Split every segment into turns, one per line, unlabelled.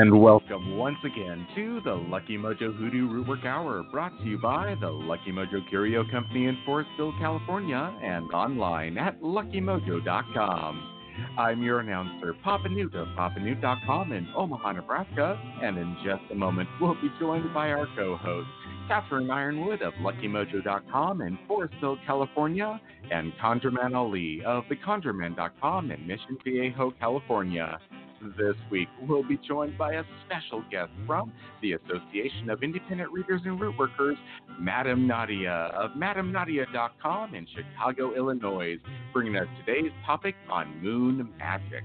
And welcome once again to the Lucky Mojo Hoodoo Rootwork Hour, brought to you by the Lucky Mojo Curio Company in Forestville, California, and online at luckymojo.com. I'm your announcer, Papa Newt of papanewt.com in Omaha, Nebraska, and in just a moment we'll be joined by our co-host, Catherine Yronwode of LuckyMojo.com in Forestville, California, and ConjureMan Ali of TheConjureMan.com in Mission Viejo, California. This week, we'll be joined by a special guest from the Association of Independent Readers and Rootworkers, Madame Nadia of MadameNadia.com in Chicago, Illinois, bringing us today's topic on moon magic.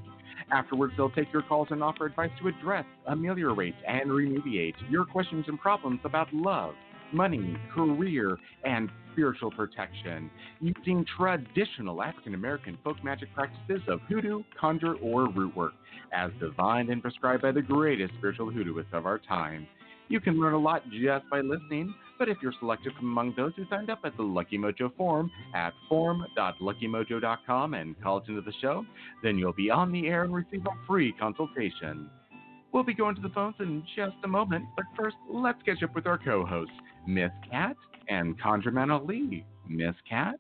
Afterwards, they'll take your calls and offer advice to address, ameliorate, and remediate your questions and problems about love, money, career, and spiritual protection using traditional African American folk magic practices of hoodoo, conjure, or root work, as divined and prescribed by the greatest spiritual hoodooists of our time. You can learn a lot just by listening, but if you're selected from among those who signed up at the Lucky Mojo forum at forum.luckymojo.com and called into the show, then you'll be on the air and receive a free consultation. We'll be going to the phones in just a moment, but first, let's catch up with our co hosts, Miss Cat and ConjureMan Ali. Miss Cat?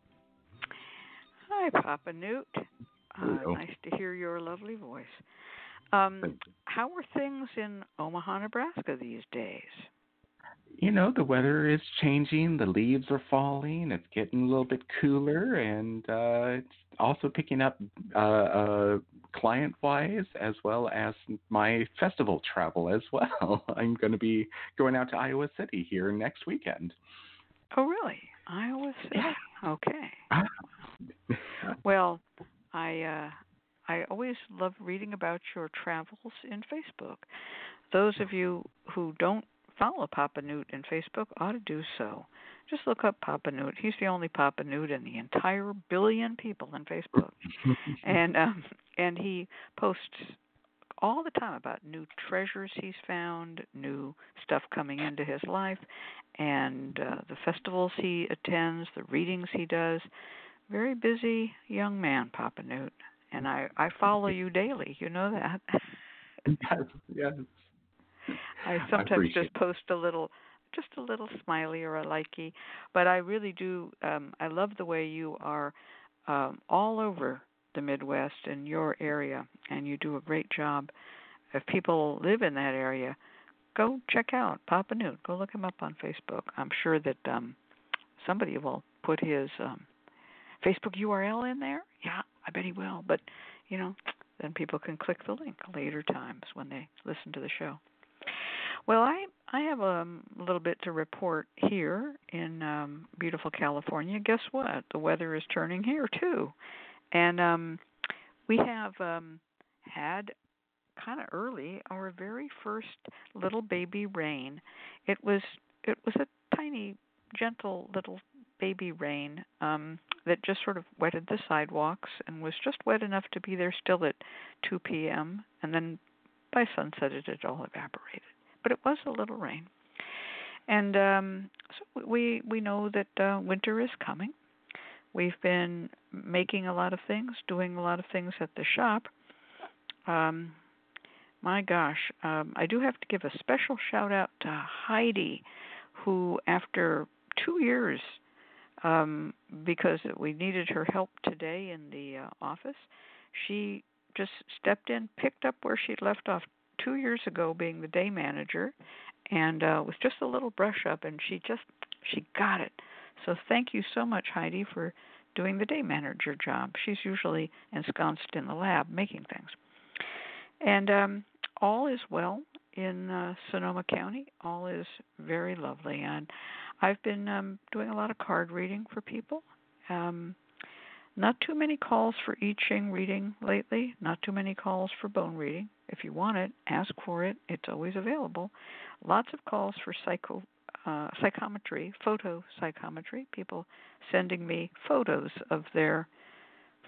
Hi, Papa Newt. Uh, nice to hear your lovely voice. Um, how are things in Omaha, Nebraska these days?
You know, the weather is changing, the leaves are falling, it's getting a little bit cooler, and uh, it's also picking up uh, uh, client wise as well as my festival travel as well. I'm going to be going out to Iowa City here next weekend.
Oh, really? Iowa City?
Yeah.
Okay. Ah. well, I uh, I always love reading about your travels in Facebook. Those of you who don't follow Papa Newt in Facebook ought to do so. Just look up Papa Newt. He's the only Papa Newt in the entire billion people in Facebook, and um, and he posts all the time about new treasures he's found, new stuff coming into his life, and uh, the festivals he attends, the readings he does. Very busy young man, Papa Newt, and I I follow you daily. You know that.
yes, yes.
I sometimes I just post a little just a little smiley or a likey, but I really do um I love the way you are um all over the Midwest and your area and you do a great job. If people live in that area, go check out Papa Newt. Go look him up on Facebook. I'm sure that um somebody will put his um Facebook URL in there. Yeah, I bet he will. But, you know, then people can click the link later times when they listen to the show. Well, I I have um, a little bit to report here in um, beautiful California. Guess what? The weather is turning here too, and um, we have um, had kind of early our very first little baby rain. It was it was a tiny, gentle little baby rain um, that just sort of wetted the sidewalks and was just wet enough to be there still at 2 p.m. and then by sunset it had all evaporated but it was a little rain. And um, so we we know that uh, winter is coming. We've been making a lot of things, doing a lot of things at the shop. Um, my gosh, um, I do have to give a special shout out to Heidi, who after two years, um, because we needed her help today in the uh, office, she just stepped in, picked up where she'd left off two years ago being the day manager and uh was just a little brush up and she just she got it. So thank you so much heidi for doing the day manager job. She's usually ensconced in the lab making things. And um all is well in uh, sonoma county. All is very lovely and i've been um doing a lot of card reading for people. Um not too many calls for I Ching reading lately, not too many calls for bone reading. If you want it, ask for it. It's always available. Lots of calls for psycho uh, psychometry, photo psychometry, people sending me photos of their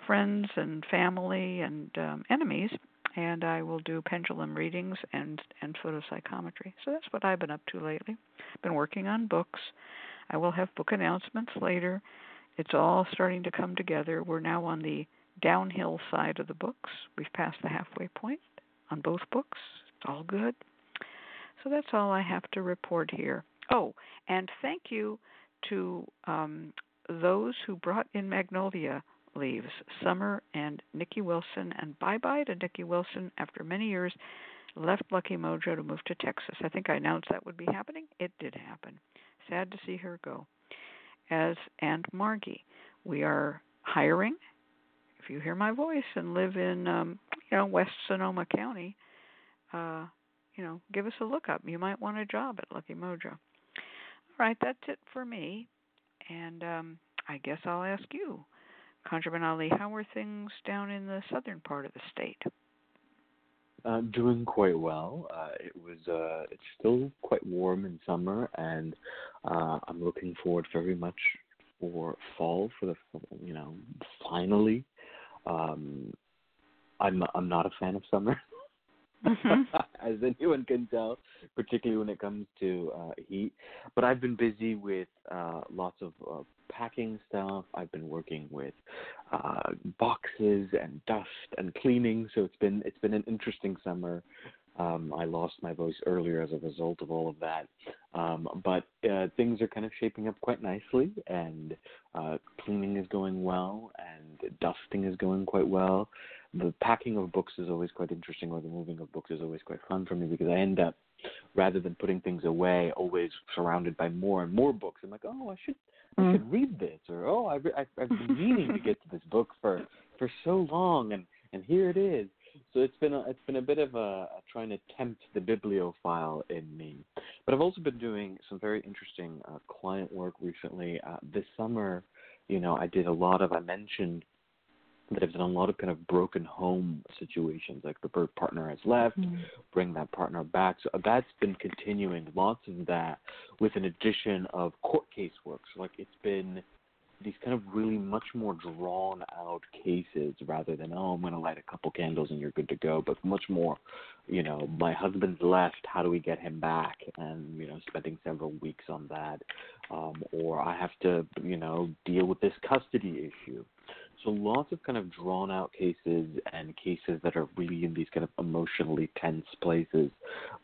friends and family and um, enemies, and I will do pendulum readings and and photo psychometry. So that's what I've been up to lately. Been working on books. I will have book announcements later. It's all starting to come together. We're now on the downhill side of the books. We've passed the halfway point on both books. It's all good. So that's all I have to report here. Oh, and thank you to um, those who brought in magnolia leaves, Summer and Nikki Wilson, and bye bye to Nikki Wilson after many years left Lucky Mojo to move to Texas. I think I announced that would be happening. It did happen. Sad to see her go. As and Margie, we are hiring. If you hear my voice and live in um, you know West Sonoma County, uh, you know, give us a look up. You might want a job at Lucky Mojo. All right, that's it for me. And um, I guess I'll ask you, ConjureMan Ali, how are things down in the southern part of the state?
Uh, doing quite well. Uh, it was uh, it's still quite warm in summer, and uh, I'm looking forward very much for fall for the you know finally. Um, I'm I'm not a fan of summer. mm-hmm. as anyone can tell, particularly when it comes to uh, heat. But I've been busy with uh, lots of uh, packing stuff. I've been working with uh, boxes and dust and cleaning. So it's been it's been an interesting summer. Um, I lost my voice earlier as a result of all of that, um, but uh, things are kind of shaping up quite nicely, and uh, cleaning is going well, and dusting is going quite well the packing of books is always quite interesting, or the moving of books is always quite fun for me because I end up, rather than putting things away, always surrounded by more and more books. I'm like, oh, I should, I mm. should read this, or oh, I've, I've, I've been meaning to get to this book for for so long, and and here it is. So it's been a, it's been a bit of a, a trying to tempt the bibliophile in me, but I've also been doing some very interesting uh, client work recently. Uh, this summer, you know, I did a lot of I mentioned that have done a lot of kind of broken home situations, like the partner has left, mm-hmm. bring that partner back. So that's been continuing, lots of that, with an addition of court case work. So like it's been these kind of really much more drawn out cases rather than oh I'm going to light a couple candles and you're good to go, but much more, you know, my husband's left, how do we get him back, and you know, spending several weeks on that, um, or I have to you know deal with this custody issue. So lots of kind of drawn out cases and cases that are really in these kind of emotionally tense places,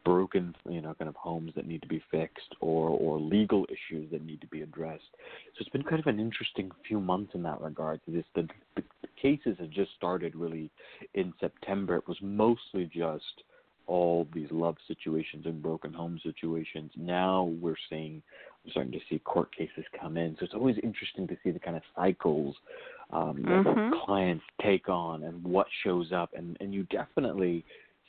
broken, you know, kind of homes that need to be fixed or or legal issues that need to be addressed. So it's been kind of an interesting few months in that regard. This the, the, cases had just started really in September. It was mostly just all these love situations and broken home situations. Now we're seeing, we're starting to see court cases come in. So it's always interesting to see the kind of cycles um, mm-hmm. clients take on and what shows up. And, and you definitely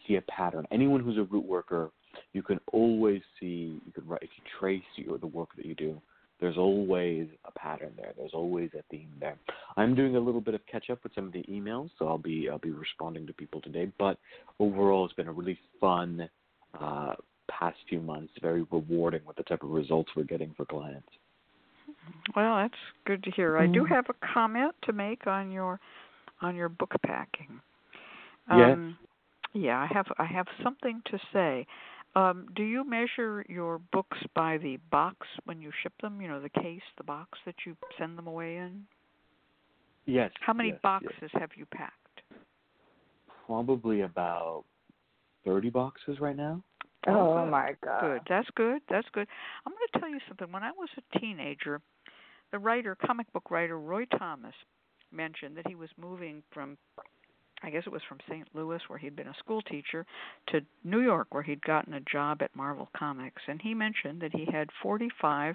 see a pattern. Anyone who's a root worker, you can always see, you can write, if you trace your, the work that you do, there's always a pattern there. There's always a theme there. I'm doing a little bit of catch up with some of the emails, so I'll be I'll be responding to people today. But overall, it's been a really fun uh, past few months. Very rewarding with the type of results we're getting for clients.
Well, that's good to hear. I do mm-hmm. have a comment to make on your on your book packing.
Um,
yes. Yeah, I have I have something to say. Um, do you measure your books by the box when you ship them? You know, the case, the box that you send them away in.
Yes.
How many
yes,
boxes
yes.
have you packed?
Probably about thirty boxes right now.
Oh, oh my god.
Good. That's good. That's good. I'm going to tell you something. When I was a teenager, the writer, comic book writer Roy Thomas, mentioned that he was moving from I guess it was from St. Louis, where he'd been a school teacher, to New York, where he'd gotten a job at Marvel Comics. And he mentioned that he had 45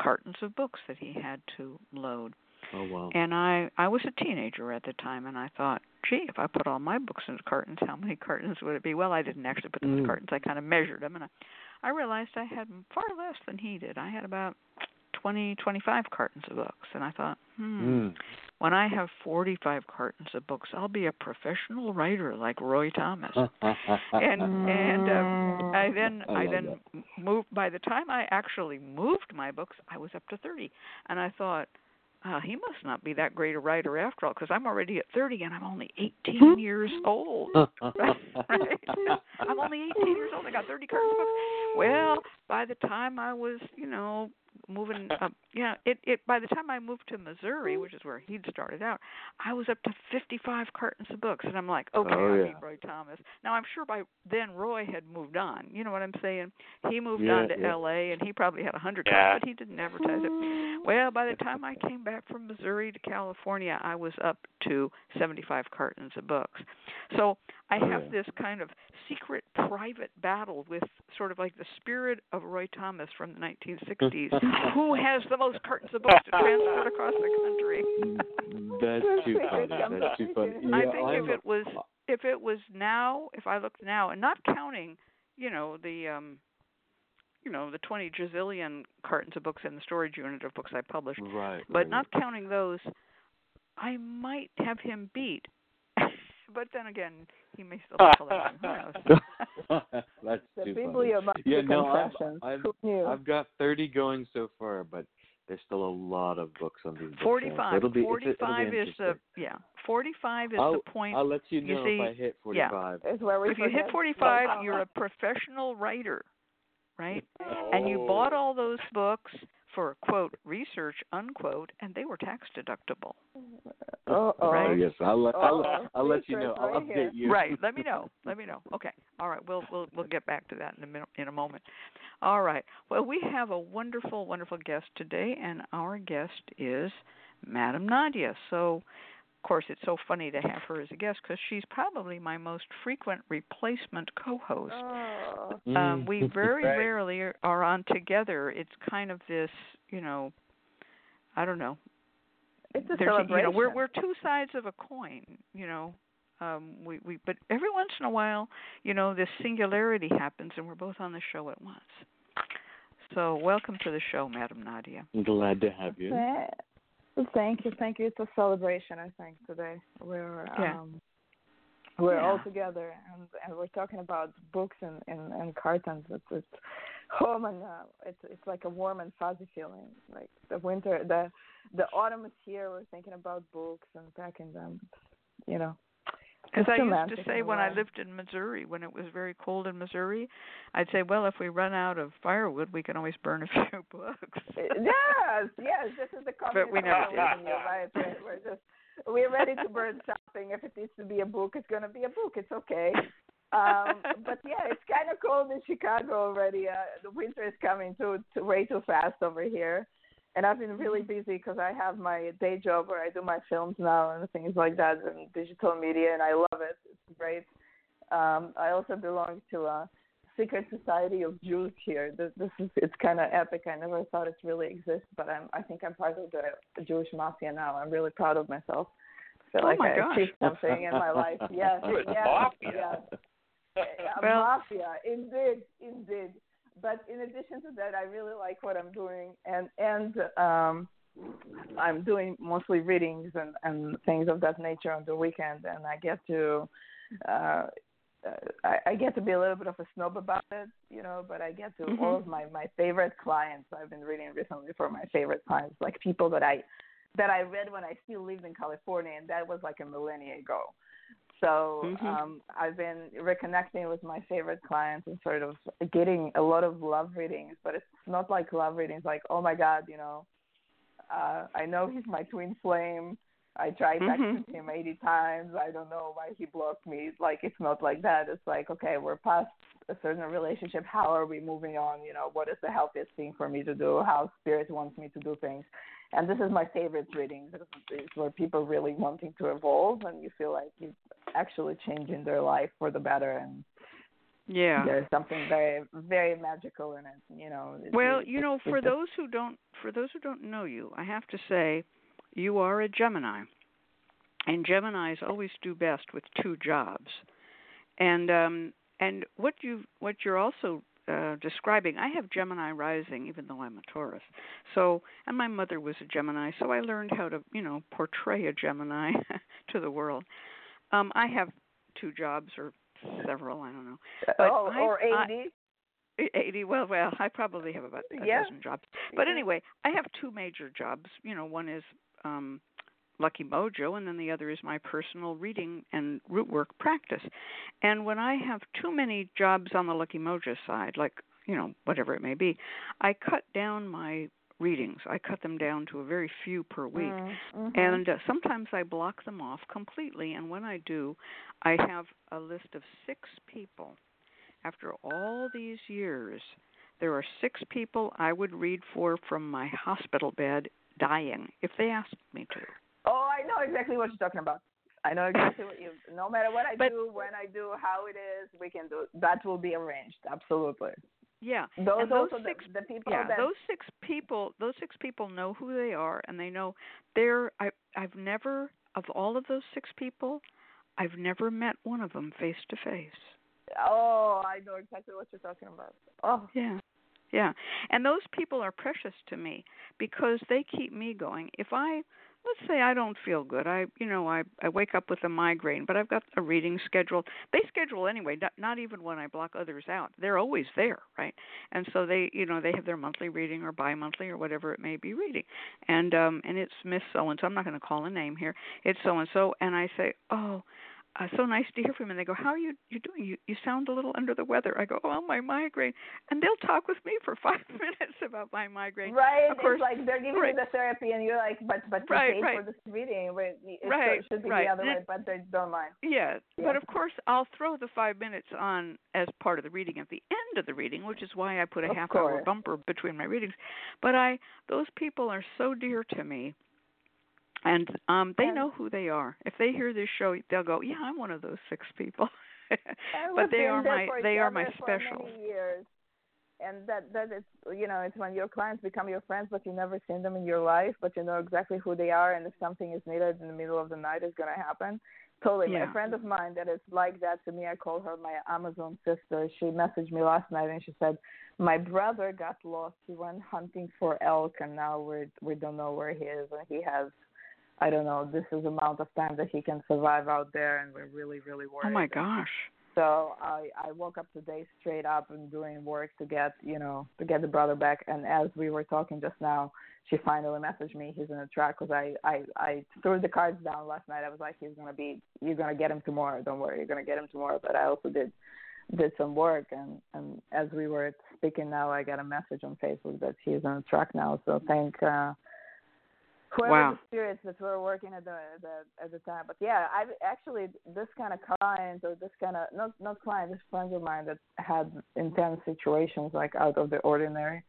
cartons of books that he had to load.
Oh wow!
And I I was a teenager at the time, and I thought, gee, if I put all my books into cartons, how many cartons would it be? Well, I didn't actually put them mm. in cartons. I kind of measured them, and I, I realized I had far less than he did. I had about twenty twenty five cartons of books, and I thought, hmm, mm. when I have 45 cartons of books, I'll be a professional writer like Roy Thomas. and and um, I then I, I then that. moved. By the time I actually moved my books, I was up to 30, and I thought uh, he must not be that great a writer after all, because I'm already at 30 and I'm only 18 years old. right? I'm only 18 years old. I got 30 cartons of books. Well, by the time I was, you know, moving up. Yeah, it it by the time I moved to Missouri, which is where he'd started out, I was up to 55 cartons of books, and I'm like, okay,
oh,
I
yeah.
need Roy Thomas. Now I'm sure by then Roy had moved on. You know what I'm saying? He moved
Yeah,
on to
yeah.
L.A. and he probably had a hundred
Yeah.
but he didn't advertise it. Well, by the time I came back from Missouri to California, I was up to 75 cartons of books. So I have
yeah.
this kind of secret private battle with sort of like the spirit of Roy Thomas from the 1960s. Who has the most cartons of books to transport across the country?
That's too funny. That's too funny.
conversation.
I think
I'm
if it was if it was now, if I looked now, and not counting, you know, the um you know, the 20 gazillion cartons of books in the storage unit of books I published,
right,
but
right.
not counting those, I might have him beat. But then again, he may still be collecting. Who knows?
That's
The
too funny.
bibliomaniac
Yeah, no, I've. I've, I've got 30 going so far, but there's still a lot of books on these books.
45.
It'll be, it's- it'll be
45 is the yeah. 45 is
I'll,
the point.
I'll let you
you
know
see,
if I hit
yeah.
45.
It's where we
if you hit 45, you're a professional writer, right? And you bought all those books for quote research unquote, and they were tax deductible.
Oh, oh.
Right.
Oh, yes, I'll, let- I'll,
Uh-oh.
I'll let you know.
Secrets
I'll
right
update
here.
you.
Right. Let me know. Let me know. Okay. All right. We'll we'll we'll get back to that in a minute, in a moment. All right. Well, we have a wonderful, wonderful guest today, and our guest is Madam Nadia. So, of course, it's so funny to have her as a guest because she's probably my most frequent replacement co-host.
Oh.
Um,
Mm.
we very
Right.
rarely are- are on together. It's kind of this, you know, I don't know.
It's a
There's,
celebration.
you know, we're we're two sides of a coin. You know, um, we we but every once in a while, you know, this singularity happens, and we're both on the show at once. So, welcome to the show, Madam Nadia.
I'm glad to have you.
Th- Thank you, thank you. It's a celebration, I think, today. We're
Yeah.
um, we're all together, and and we're talking about books and and, and cartons. It's it's oh my god, it's it's like a warm and fuzzy feeling. Like the winter, the the autumn is here. We're thinking about books and packing them. You know,
As I used to say when I lived in Missouri, when it was very cold in Missouri, I'd say, well, if we run out of firewood, we can always burn a few books.
yes, yes. This is the
But we never did.
right. We're, just we're ready to burn something. If it needs to be a book, it's gonna be a book. It's okay. Um, but yeah, it's kind of cold in Chicago already. Uh, the winter is coming too, too way too fast over here. And I've been really busy because I have my day job where I do my films now and things like that and digital media, and I love it. It's great. Um, I also belong to a secret society of Jews here. This, this is it's kind of epic. I never thought it really exists, but I'm I think I'm part of the Jewish mafia now. I'm really proud of myself. I feel
Oh
like
my
I
gosh.
achieved something in my life. Yes,
Good
yes,
mafia.
yes. A
Well-
mafia, indeed, indeed. But in addition to that, I really like what I'm doing, and and um, I'm doing mostly readings and and things of that nature on the weekend, and I get to. Uh, uh, I, I get to be a little bit of a snob about it, you know, but I get to
Mhm.
all of my my favorite clients. I've been reading recently for my favorite clients, like people that I that I read when I still lived in California, and that was like a millennia ago. So
Mhm.
um, I've been reconnecting with my favorite clients and sort of getting a lot of love readings, but it's not like love readings like, oh my God, you know, uh, I know he's my twin flame. I tried texting him 80 times. I don't know why he blocked me. Like it's not like that. It's like, okay, we're past a certain relationship. How are we moving on? You know, what is the healthiest thing for me to do? How spirit wants me to do things. And this is my favorite reading. This is where people really wanting to evolve, and you feel like you're actually changing their life for the better, and
Yeah.
there's something very, very magical in it. You know.
Well,
it-
you know, for
just-
those who don't for those who don't know you, I have to say you are a Gemini. And Geminis always do best with two jobs. And um and what you what you're also uh describing, I have Gemini rising even though I'm a Taurus. So, and my mother was a Gemini, so I learned how to, you know, portray a Gemini to the world. Um I have two jobs or several, I don't know. but
oh,
I-
or
I-
80.
Eighty. Well, well, I probably have about a
Yeah.
dozen jobs. But
Yeah.
anyway, I have two major jobs. You know, one is um, Lucky Mojo, and then the other is my personal reading and root work practice. And when I have too many jobs on the Lucky Mojo side, like you know whatever it may be, I cut down my readings. I cut them down to a very few per week.
Mm-hmm.
And uh, sometimes I block them off completely. And when I do, I have a list of six people. After all these years, there are six people I would read for from my hospital bed dying if they asked me to.
I know exactly what you're talking about. I know exactly what you. No matter what I
But-
do, when I do, how it is, we can do. That will be arranged. Absolutely.
Yeah.
Those
those six
the, the people
yeah
that
those six people those six people know who they are and they know they're i i've never of all of those six people i've never met one of them face to face
Oh, I know exactly what you're talking about. Oh,
yeah yeah and those people are precious to me because they keep me going if i let's say i don't feel good. I you know i i wake up with a migraine but i've got a reading scheduled they schedule anyway not, not even when i block others out. They're always there right? And so they you know they have their monthly reading or bi-monthly or whatever it may be reading. And um and it's miss so and so i'm not going to call a name here. It's so and so and i say oh uh, so nice to hear from you. And they go, "How are you you doing? You you sound a little under the weather." I go, "Oh, my migraine," and they'll talk with me for five minutes about my migraine.
right.
Of course,
it's like they're giving
right.
you the therapy, and you're like, but but you
Right,
paid
right.
for this reading. But it so-
Right,
it should be
right.
the other way, but they don't mind.
Yeah,
Yeah.
but of course I'll throw the five minutes on as part of the reading at the end of the reading, which is why I put a
Of
half hour bumper between my readings. But I those people are so dear to me. And um they know who they are. If they hear this show, they'll go, "Yeah, I'm one of those six people." But they are my they are my
other for
special.
years. And that that is you know it's when your clients become your friends, but you never seen them in your life, but you know exactly who they are, and if something is needed in the middle of the night, it's gonna happen. Totally.
Yeah.
A friend of mine that is like that to me, I call her my Amazon sister. She messaged me last night and she said, "My brother got lost. He went hunting for elk, and now we we don't know where he is, and he has." I don't know. This is the amount of time that he can survive out there, and we're really, really worried.
Oh my gosh.
So I I woke up today straight up and doing work to get you know to get the brother back. And as we were talking just now, she finally messaged me. He's in the truck because I I I threw the cards down last night. I was like, he's gonna be you're gonna get him tomorrow. Don't worry, you're gonna get him tomorrow. But I also did did some work and and as we were speaking now, I got a message on Facebook that he's in the truck now. So thank. uh whoever
Wow.
the spirits that were working at the, at the at the time. But yeah, I actually this kind of client or this kind of not not client, this friends of mine that had intense situations like out of the ordinary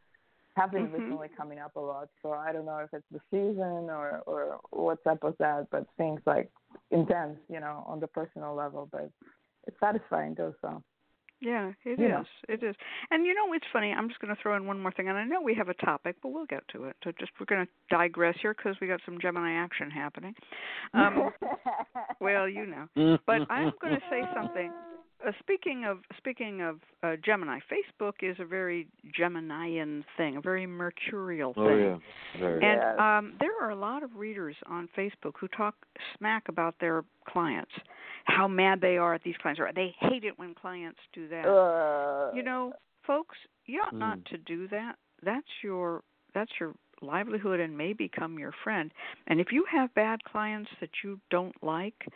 have been
Mhm.
recently coming up a lot. So I don't know if it's the season or or what's up with that, but things like intense, you know, on the personal level. But it's satisfying though. So
Yeah, it is.
You know.
It is. And you know, it's funny. I'm just going to throw in one more thing, and I know we have a topic, but we'll get to it. So just we're going to digress here because we got some Gemini action happening. Um, well, you know. But I'm going to say something. Uh, speaking of speaking of uh, Gemini, Facebook is a very Geminian thing, a very mercurial thing.
Oh yeah, very.
And
Yes.
um, there are a lot of readers on Facebook who talk smack about their clients, how mad they are at these clients, or they hate it when clients do that.
uh,
You know, folks, you ought not
Mm.
to do that. That's your that's your livelihood and may become your friend. And if you have bad clients that you don't like,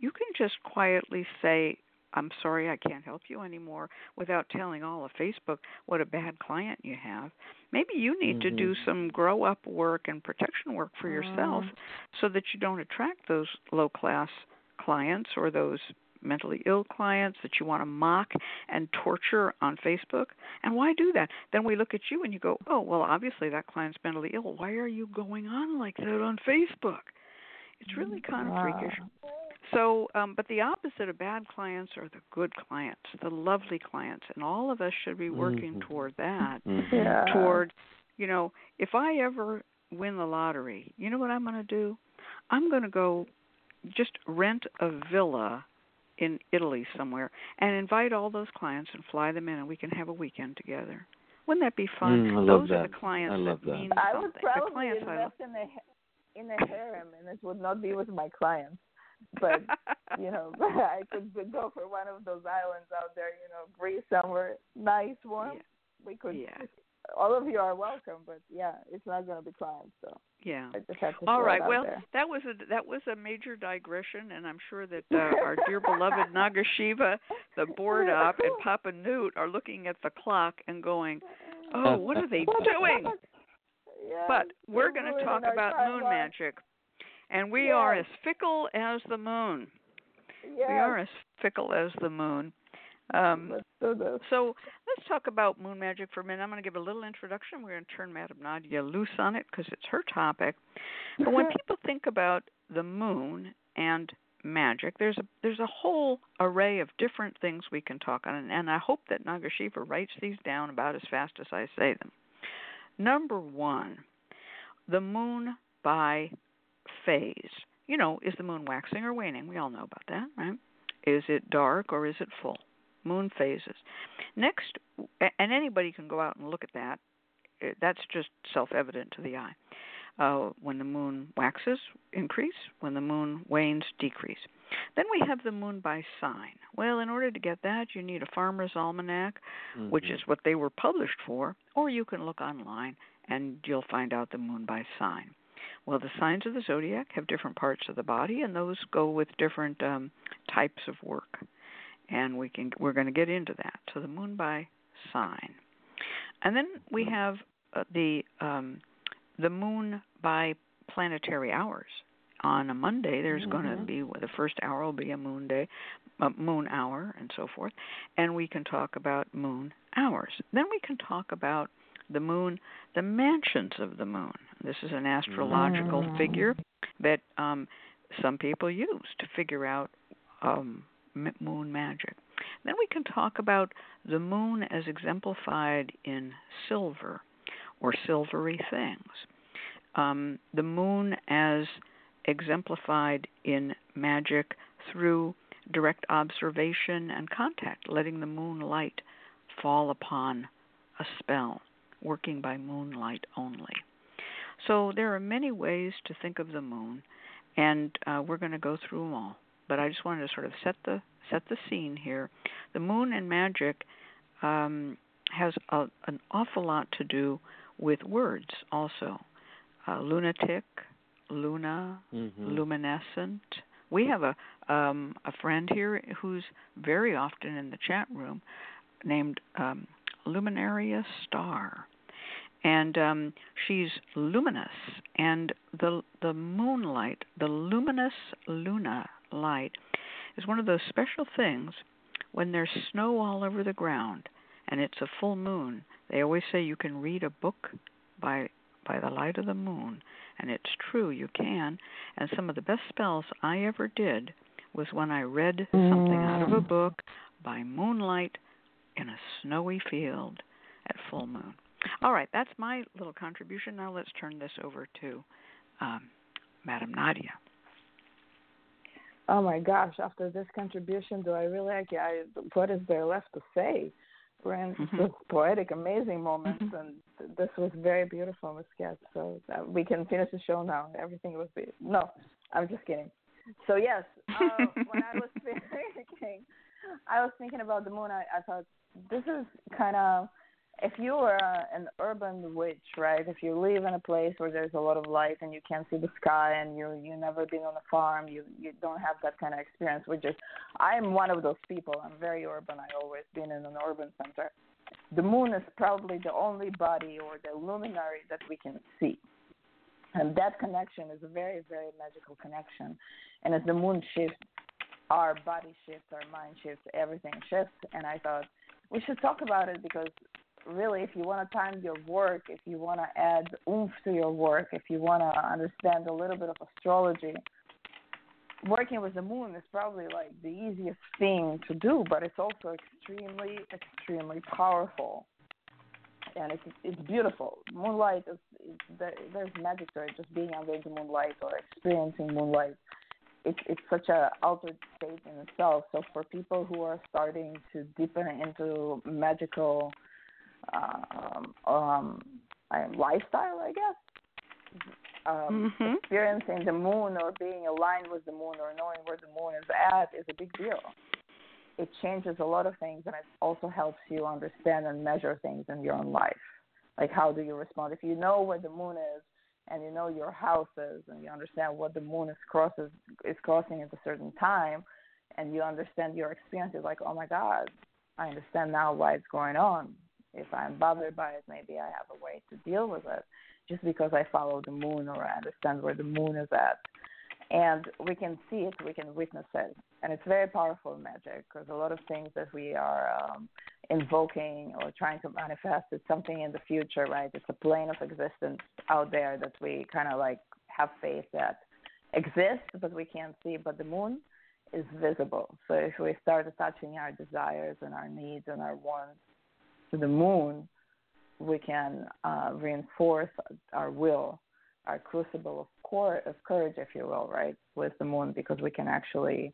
you can just quietly say, I'm sorry I can't help you anymore without telling all of Facebook what a bad client you have. Maybe you need to do
Mhm.
some grow up work and protection work for yourself
Mm.
so that you don't attract those low class clients or those mentally ill clients that you want to mock and torture on Facebook. And why do that? Then we look at you and you go, "Oh, well, obviously that client's mentally ill. Why are you going on like that on Facebook?" It's really kind of freakish.
Wow.
So, um, but the opposite of bad clients are the good clients, the lovely clients, and all of us should be working
Mhm.
toward that.
Mhm.
Yeah.
Toward, you know, if I ever win the lottery, you know what I'm going to do? I'm going to go just rent a villa in Italy somewhere and invite all those clients and fly them in, and we can have a weekend together. Wouldn't that be fun?
Mm, I love
those are
that.
the clients
I love
that
that.
mean
I
something.
would
the
probably
clients I
invest in a in a harem, and it would not be with my clients. But you know, I could go for one of those islands out there. You know, Greece somewhere nice, warm.
Yeah.
We could.
Yeah.
All of you are welcome, but yeah, it's not going to be clients. So
yeah.
I just have to.
All right. Well,
there.
that was a that was a major digression, and I'm sure that uh, our dear beloved Nagasiva, the board op, and Papa Newt are looking at the clock and going, "Oh, what are they doing?"
Yes,
but we're going to talk about moon magic. And we
yes.
are as fickle as the moon.
Yes.
We are as fickle as the moon. Um,
let's.
So let's talk about moon magic for a minute. I'm going to give a little introduction. We're going to turn Madame Nadia loose on it because it's her topic. But when people think about the moon and magic, there's a there's a whole array of different things we can talk on, and, and I hope that Nagasiva writes these down about as fast as I say them. Number one, the moon by phase. You know, is the moon waxing or waning? We all know about that, right? Is it dark or is it full? Moon phases. Next, and anybody can go out and look at that. That's just self evident to the eye. Uh, when the moon waxes, increase. When the moon wanes, decrease. Then we have the moon by sign. Well, in order to get that, you need a farmer's almanac, mm-hmm. which is what they were published for, or you can look online and you'll find out the moon by sign. Well, the signs of the zodiac have different parts of the body, and those go with different um, types of work. And we can we're going to get into that. So the moon by sign, and then we have uh, the um, the moon by planetary hours. On a Monday, there's mm-hmm. going to be the first hour will be a moon day, a moon hour, and so forth. And we can talk about moon hours. Then we can talk about the moon, the mansions of the moon. This is an astrological mm. figure that um, some people use to figure out um, moon magic. Then we can talk about the moon as exemplified in silver or silvery things um, the moon as exemplified in magic through direct observation and contact, letting the moonlight fall upon a spell, working by moonlight only. So there are many ways to think of the moon, and uh, we're going to go through them all. But I just wanted to sort of set the set the scene here. The moon and magic um, has a, an awful lot to do with words, also uh, lunatic, luna, mm-hmm. luminescent. We have a um, a friend here who's very often in the chat room, named um, Luminaria Star, and um, she's luminous. And the the moonlight, the luminous luna light, is one of those special things when there's snow all over the ground and it's a full moon. They always say you can read a book by by the light of the moon. And it's true, you can. And some of the best spells I ever did was when I read something out of a mm. book by moonlight in a snowy field at full moon. All right, that's my little contribution. Now let's turn this over to um, Madam Nadia.
Oh my gosh! After this contribution, do I really? I, what is there left to say? Grand, mm-hmm. poetic, amazing moments, mm-hmm. and this was very beautiful, Miss Cat. So uh, we can finish the show now. Everything was be- no, I'm just kidding. So yes, uh, when I was thinking, I was thinking about the moon. I, I thought this is kind of if you are an urban witch, right? If you live in a place where there's a lot of light and you can't see the sky, and you you never been on a farm, you you don't have that kind of experience. Which is, I'm one of those people. I'm very urban. I always been in an urban center. The moon is probably the only body or the luminary that we can see, and that connection is a very very magical connection. And as the moon shifts, our body shifts, our mind shifts, everything shifts. And I thought we should talk about it because really, if you want to time your work, if you want to add oomph to your work, if you want to understand a little bit of astrology, working with the moon is probably like the easiest thing to do, but it's also extremely, extremely powerful. And it's it's beautiful. Moonlight is, is there, there's magic to it. Just being under the moonlight or experiencing moonlight, it's it's such a altered state in itself. So for people who are starting to deepen into magical um, um, lifestyle, I guess. Um, mm-hmm. Experiencing the moon or being aligned with the moon or knowing where the moon is at is a big deal. It changes a lot of things and it also helps you understand and measure things in your own life. Like how do you respond? If you know where the moon is and you know your house is and you understand what the moon is crosses is crossing at a certain time and you understand your experiences like, oh my God, I understand now why it's going on if I'm bothered by it, maybe I have a way to deal with it. just because I follow the moon or I understand where the moon is at. And we can see it, we can witness it. And it's very powerful magic because a lot of things that we are um, invoking or trying to manifest is something in the future, right? It's a plane of existence out there that we kind of like have faith that exists, but we can't see. But the moon is visible. So if we start attaching our desires and our needs and our wants to the moon, we can uh, reinforce our will, our crucible of, core, of courage, if you will, right, with the moon, because we can actually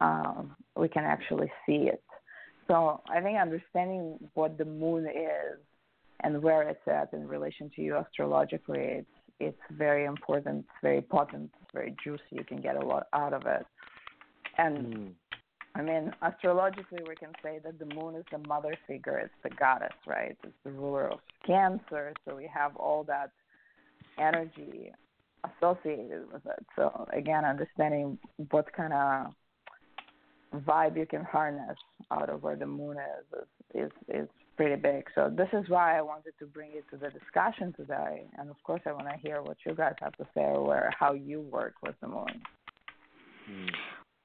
um, we can actually see it. So I think understanding what the moon is and where it's at in relation to you astrologically, it's it's very important, it's very potent, it's very juicy. You can get a lot out of it. And mm. I mean, astrologically, we can say that the moon is the mother figure, it's the goddess, right? It's the ruler of Cancer, so we have all that energy associated with it. So again, understanding what kind of vibe you can harness out of where the moon is is is, is pretty big. So this is why I wanted to bring it to the discussion today. And of course, I want to hear what you guys have to say or how you work with the moon.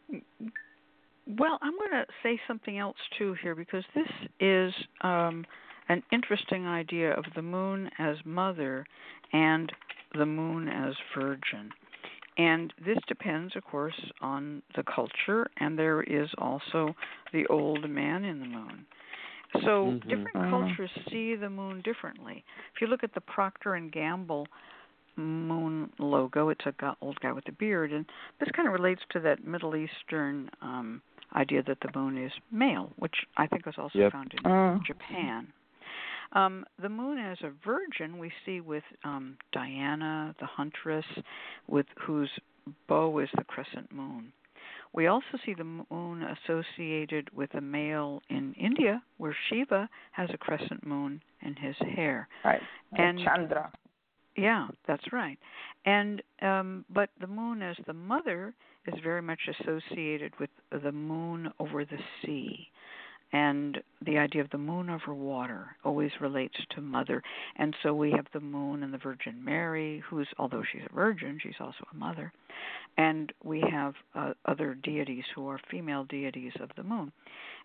Hmm. Well, I'm going to say something else too here because this is um, an interesting idea of the moon as mother and the moon as virgin. And this depends, of course, on the culture, and there is also the old man in the moon. So mm-hmm. different uh-huh. cultures see the moon differently. If you look at the Procter and Gamble moon logo, it's a old guy with a beard, and this kind of relates to that Middle Eastern um, idea that the moon is male, which I think was also
yep.
found in uh. Japan. Um, the moon as a virgin we see with um, Diana, the huntress, with whose bow is the crescent moon. We also see the moon associated with a male in India, where Shiva has a crescent moon in his hair.
Right. And Chandra.
Yeah, that's right. And um, but the moon as the mother is very much associated with the moon over the sea. And the idea of the moon over water always relates to mother. And so we have the moon and the Virgin Mary, who's, although she's a virgin, she's also a mother. And we have uh, other deities who are female deities of the moon.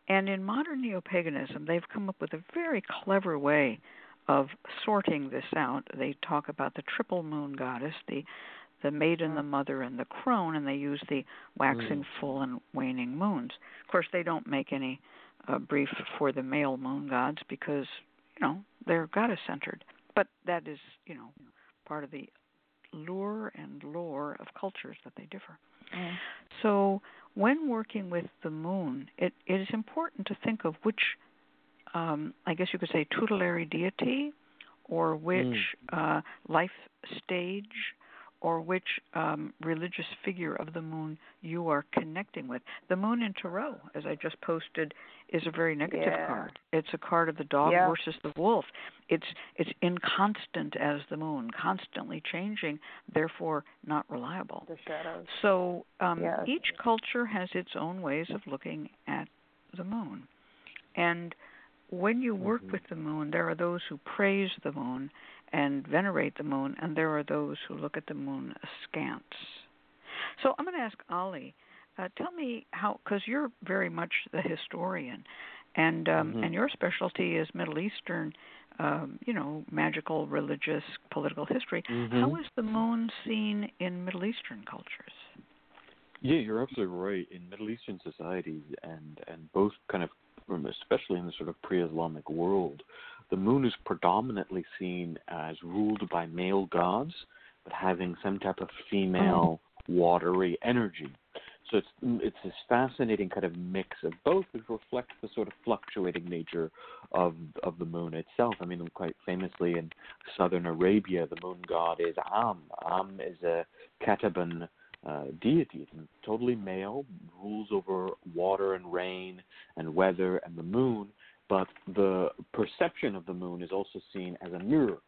And in modern neo paganism, they've come up with a very clever way of sorting this out. They talk about the triple moon goddess, the the maiden, the mother, and the crone, and they use the waxing mm. full and waning moons. Of course, they don't make any uh, brief for the male moon gods because you know they're goddess centered. But that is you know part of the lure and lore of cultures that they differ. Mm. So when working with the moon, it, it is important to think of which, um, I guess you could say, tutelary deity or which mm. uh, life stage or which um, religious figure of the moon you are connecting with. The moon in Tarot, as I just posted, is a very negative
yeah.
card. It's a card of the dog
yeah.
versus the wolf. It's it's inconstant as the moon, constantly changing, therefore not reliable.
The shadows.
So um,
yes.
each culture has its own ways of looking at the moon, and when you work mm-hmm. with the moon, there are those who praise the moon and venerate the moon, and there are those who look at the moon askance. So I'm going to ask Ali, uh, tell me how, because you're very much the historian, and um,
mm-hmm.
and your specialty is Middle Eastern, um, you know, magical, religious, political history.
Mm-hmm.
How is the moon seen in Middle Eastern cultures?
Yeah, you're absolutely right. In Middle Eastern societies, and and both kind of, especially in the sort of pre-Islamic world, the moon is predominantly seen as ruled by male gods, but having some type of female watery energy. So it's it's this fascinating kind of mix of both, which reflects the sort of fluctuating nature of of the moon itself. I mean, quite famously in southern Arabia, the moon god is Am. Am is a Kataban uh, deity, totally male, rules over water and rain and weather and the moon, but the perception of the moon is also seen as a mirror.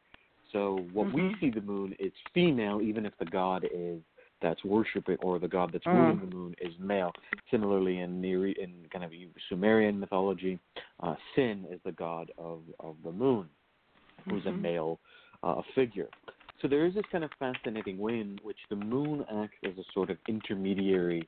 So what
mm-hmm.
we see the moon is female, even if the god is that's worshiping or the god that's
mm.
ruling the moon is male. Similarly, in Near, in kind of Sumerian mythology, uh, Sin is the god of of the moon, who's
mm-hmm.
a male uh, figure. So there is this kind of fascinating way in which the moon acts as a sort of intermediary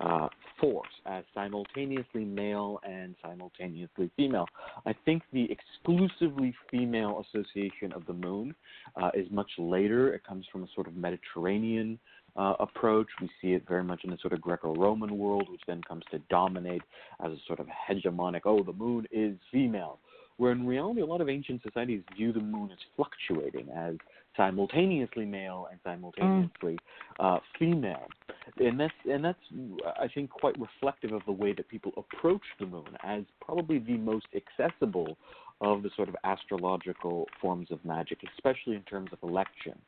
uh, force, as simultaneously male and simultaneously female. I think the exclusively female association of the moon uh, is much later. It comes from a sort of Mediterranean uh, approach. We see it very much in the sort of Greco-Roman world, which then comes to dominate as a sort of hegemonic. Oh, the moon is female. Where in reality, a lot of ancient societies view the moon as fluctuating, as simultaneously male and simultaneously mm. uh, female, and that's and that's I think quite reflective of the way that people approach the moon as probably the most accessible of the sort of astrological forms of magic, especially in terms of election.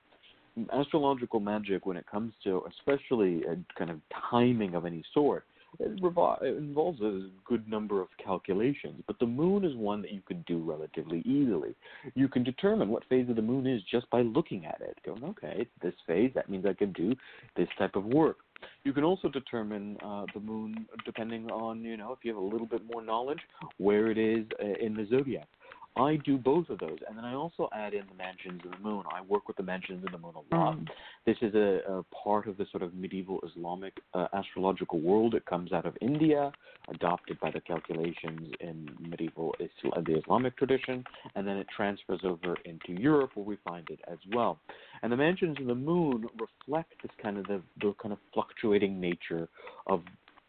Astrological magic, when it comes to especially a kind of timing of any sort, it, revol- it involves a good number of calculations, but the moon is one that you can do relatively easily. You can determine what phase of the moon is just by looking at it. Going, okay, it's this phase, that means I can do this type of work. You can also determine uh, the moon depending on, you know, if you have a little bit more knowledge, where it is uh, in the zodiac. I do both of those, and then I also add in the mansions of the moon. I work with the mansions of the moon a lot. Mm. This is a, a, part of the sort of medieval Islamic uh, astrological world. It comes out of India, adopted by the calculations in medieval Islam, the Islamic tradition, and then it transfers over into Europe, where we find it as well. And the mansions of the moon reflect this kind of the, the kind of fluctuating nature of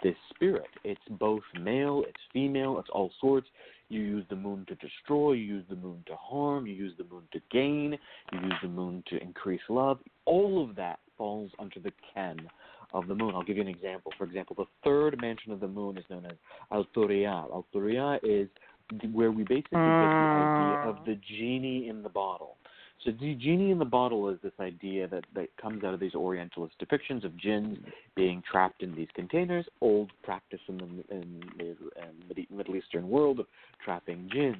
this spirit. It's both male, it's female, it's all sorts. You use the moon to destroy, you use the moon to harm, you use the moon to gain, you use the moon to increase love. All of that falls under the ken of the moon. I'll give you an example. For example, the third mansion of the moon is known as Altorial. Altorial is where we basically get the idea of mm. the genie in the bottle. So the genie in the bottle is this idea that, that comes out of these Orientalist depictions of jinns being trapped in these containers, old practice in the, in the Middle Eastern world of trapping jinns.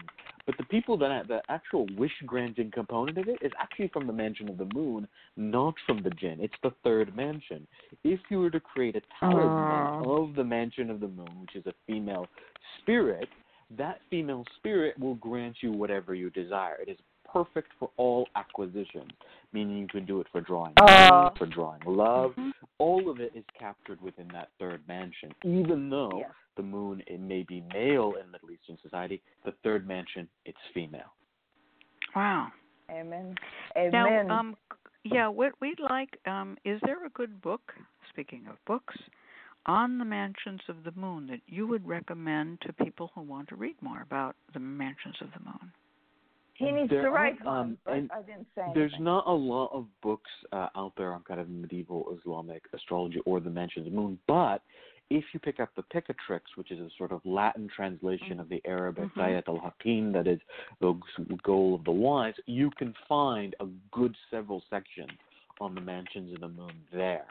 But the people that the actual wish granting component of it is actually from the mansion of the moon, not from the jinn. It's the third mansion. If you were to create a talisman of the mansion of the moon, which is a female spirit, that female spirit will grant you whatever you desire. It is perfect for all acquisitions, meaning you can do it for drawing uh, money, for drawing love. Mm-hmm. All of it is captured within that third mansion. Even though yes. the moon it may be male in Middle Eastern society, the third mansion it's female.
Wow.
Amen. Amen.
Now, um, yeah, what we'd like um, is there a good book? Speaking of books, on the mansions of the moon that you would recommend to people who want to read more about the mansions of the moon?
He needs there to write are, um, one, I didn't say
There's not a lot of books uh, out there on kind of medieval Islamic astrology or the mansions of the moon, but if you pick up the Picatrix, which is a sort of Latin translation of the Arabic mm-hmm. Ghayat al Hakim, that is the goal of the wise, you can find a good several sections on the mansions of the moon there.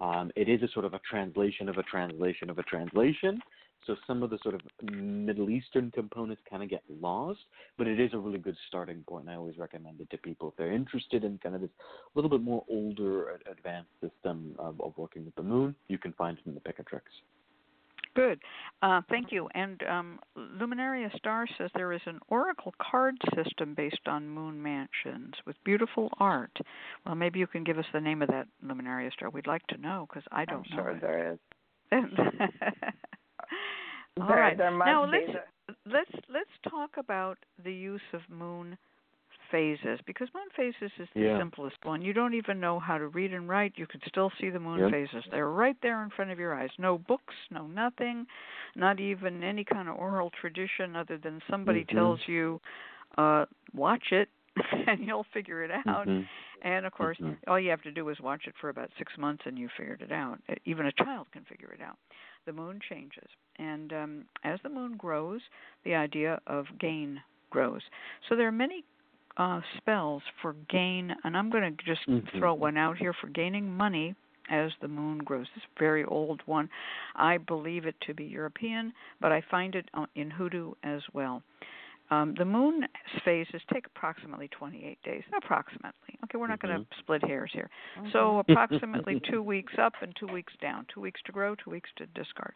Um, it is a sort of a translation of a translation of a translation, so some of the sort of Middle Eastern components kind of get lost, but it is a really good starting point. I always recommend it to people if they're interested in kind of this little bit more older, advanced system of, of working with the moon. You can find it in the Picatrix.
Good. Uh, thank you. And um, Luminaria Star says there is an oracle card system based on moon mansions with beautiful art. Well, maybe you can give us the name of that Luminaria Star. We'd like to know because I don't
I'm know. Sure,
it.
there is.
All there, right. There now let's let's let's talk about the use of moon phases because moon phases is the
yeah.
simplest one. You don't even know how to read and write. You can still see the moon
yep.
phases. They're right there in front of your eyes. No books, no nothing, not even any kind of oral tradition other than somebody
mm-hmm.
tells you, uh, watch it and you'll figure it out.
Mm-hmm.
And of course,
mm-hmm.
all you have to do is watch it for about six months and you figured it out. Even a child can figure it out the moon changes. And um, as the moon grows, the idea of gain grows. So there are many uh, spells for gain, and I'm going to just
mm-hmm.
throw one out here for gaining money as the moon grows. This very old one. I believe it to be European, but I find it uh, in hoodoo as well. Um, the moon phases take approximately 28 days. Approximately. Okay, we're not mm-hmm. going to split hairs here. Mm-hmm. So approximately two weeks up and two weeks down. Two weeks to grow, two weeks to discard.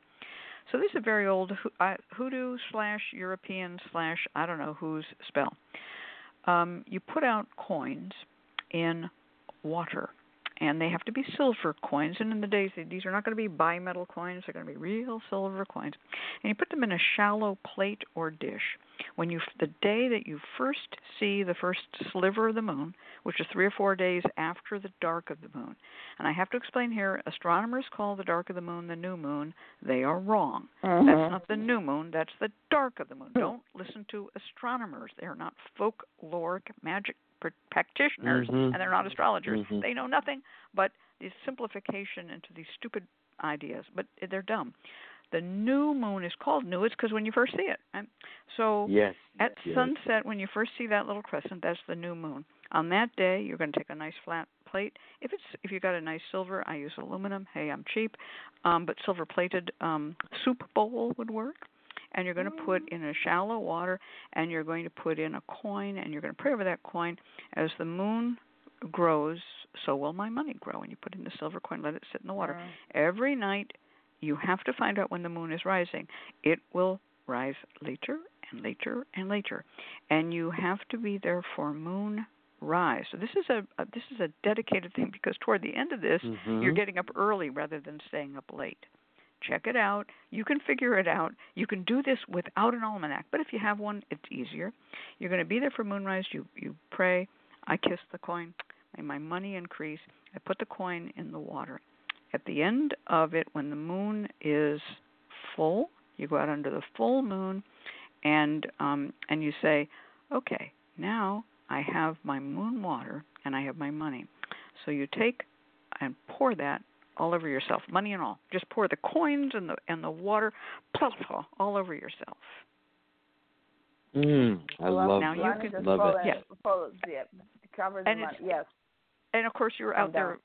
So this is a very old uh, hoodoo slash European slash I don't know whose spell. Um, you put out coins in water and they have to be silver coins. And in the days, these are not going to be bimetal coins; they're going to be real silver coins. And you put them in a shallow plate or dish. When you, the day that you first see the first sliver of the moon, which is three or four days after the dark of the moon, and I have to explain here: astronomers call the dark of the moon the new moon. They are wrong.
Mm-hmm.
That's not the new moon. That's the dark of the moon. Don't listen to astronomers. They are not folkloric magic practitioners
mm-hmm.
and they're not astrologers.
Mm-hmm.
They know nothing but the simplification into these stupid ideas, but they're dumb. The new moon is called new. It's because when you first see it. Right? So
yes,
at
yes.
sunset, when you first see that little crescent, that's the new moon. On that day, you're going to take a nice flat plate. If it's if you got a nice silver, I use aluminum. Hey, I'm cheap, um, but silver plated um, soup bowl would work and you're going to put in a shallow water and you're going to put in a coin and you're going to pray over that coin. As the moon grows so will my money grow and you put in the silver coin let it sit in the water. Every night you have to find out when the moon is rising. It will rise later and later and later and you have to be there for moon rise. So this is a, a this is a dedicated thing because toward the end of this
mm-hmm.
you're getting up early rather than staying up late check it out. You can figure it out. You can do this without an almanac, but if you have one, it's easier. You're going to be there for moonrise. You you pray. I kiss the coin. May my money increase. I put the coin in the water. At the end of it, when the moon is full, you go out under the full moon, and um, and you say, okay, now I have my moon water and I have my money. So you take and pour that all over yourself, money and all. Just pour the coins and the and the water all over yourself.
Mm, I love
now
that.
you can
love
follow,
it.
Yeah.
Follow, yeah, cover the
And
money.
it's-
Yes.
And of course, you're out
And,
there
uh,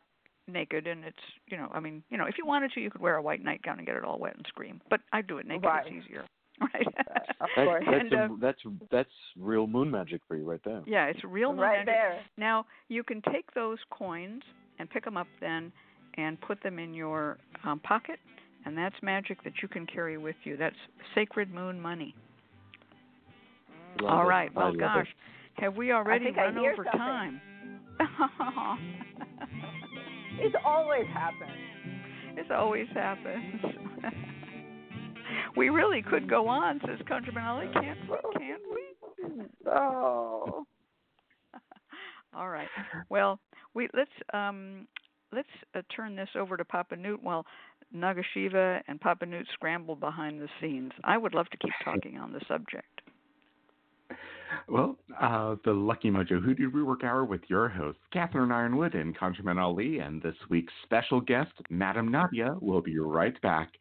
naked, and it's you know, I mean, you know, if you wanted to, you could wear a white nightgown and get it all wet and scream. But I do it naked;
Right.
it's easier, right?
Of
That's
course.
that's
And,
a,
uh,
that's that's real moon magic for you right there.
yeah, it's real moon
right
magic.
there.
Now you can take those coins and pick them up then, and put them in your um, pocket, and that's magic that you can carry with you. That's sacred moon money.
Love
All
it.
right. Well,
love
gosh, have we already run over
something.
time?
It always happens.
This always happens. we really could go on, says ConjureMan Ali. Can't we? Can't we?
Oh.
All right. Well, we let's um let's uh, turn this over to Papa Newt while Nagasiva and Papa Newt scramble behind the scenes. I would love to keep talking on the subject.
Well, uh, the Lucky Mojo Hoodoo Rootwork Hour with your hosts, Catherine Yronwode and ConjureMan Ali, and this week's special guest, Madame Nadia, will be right back.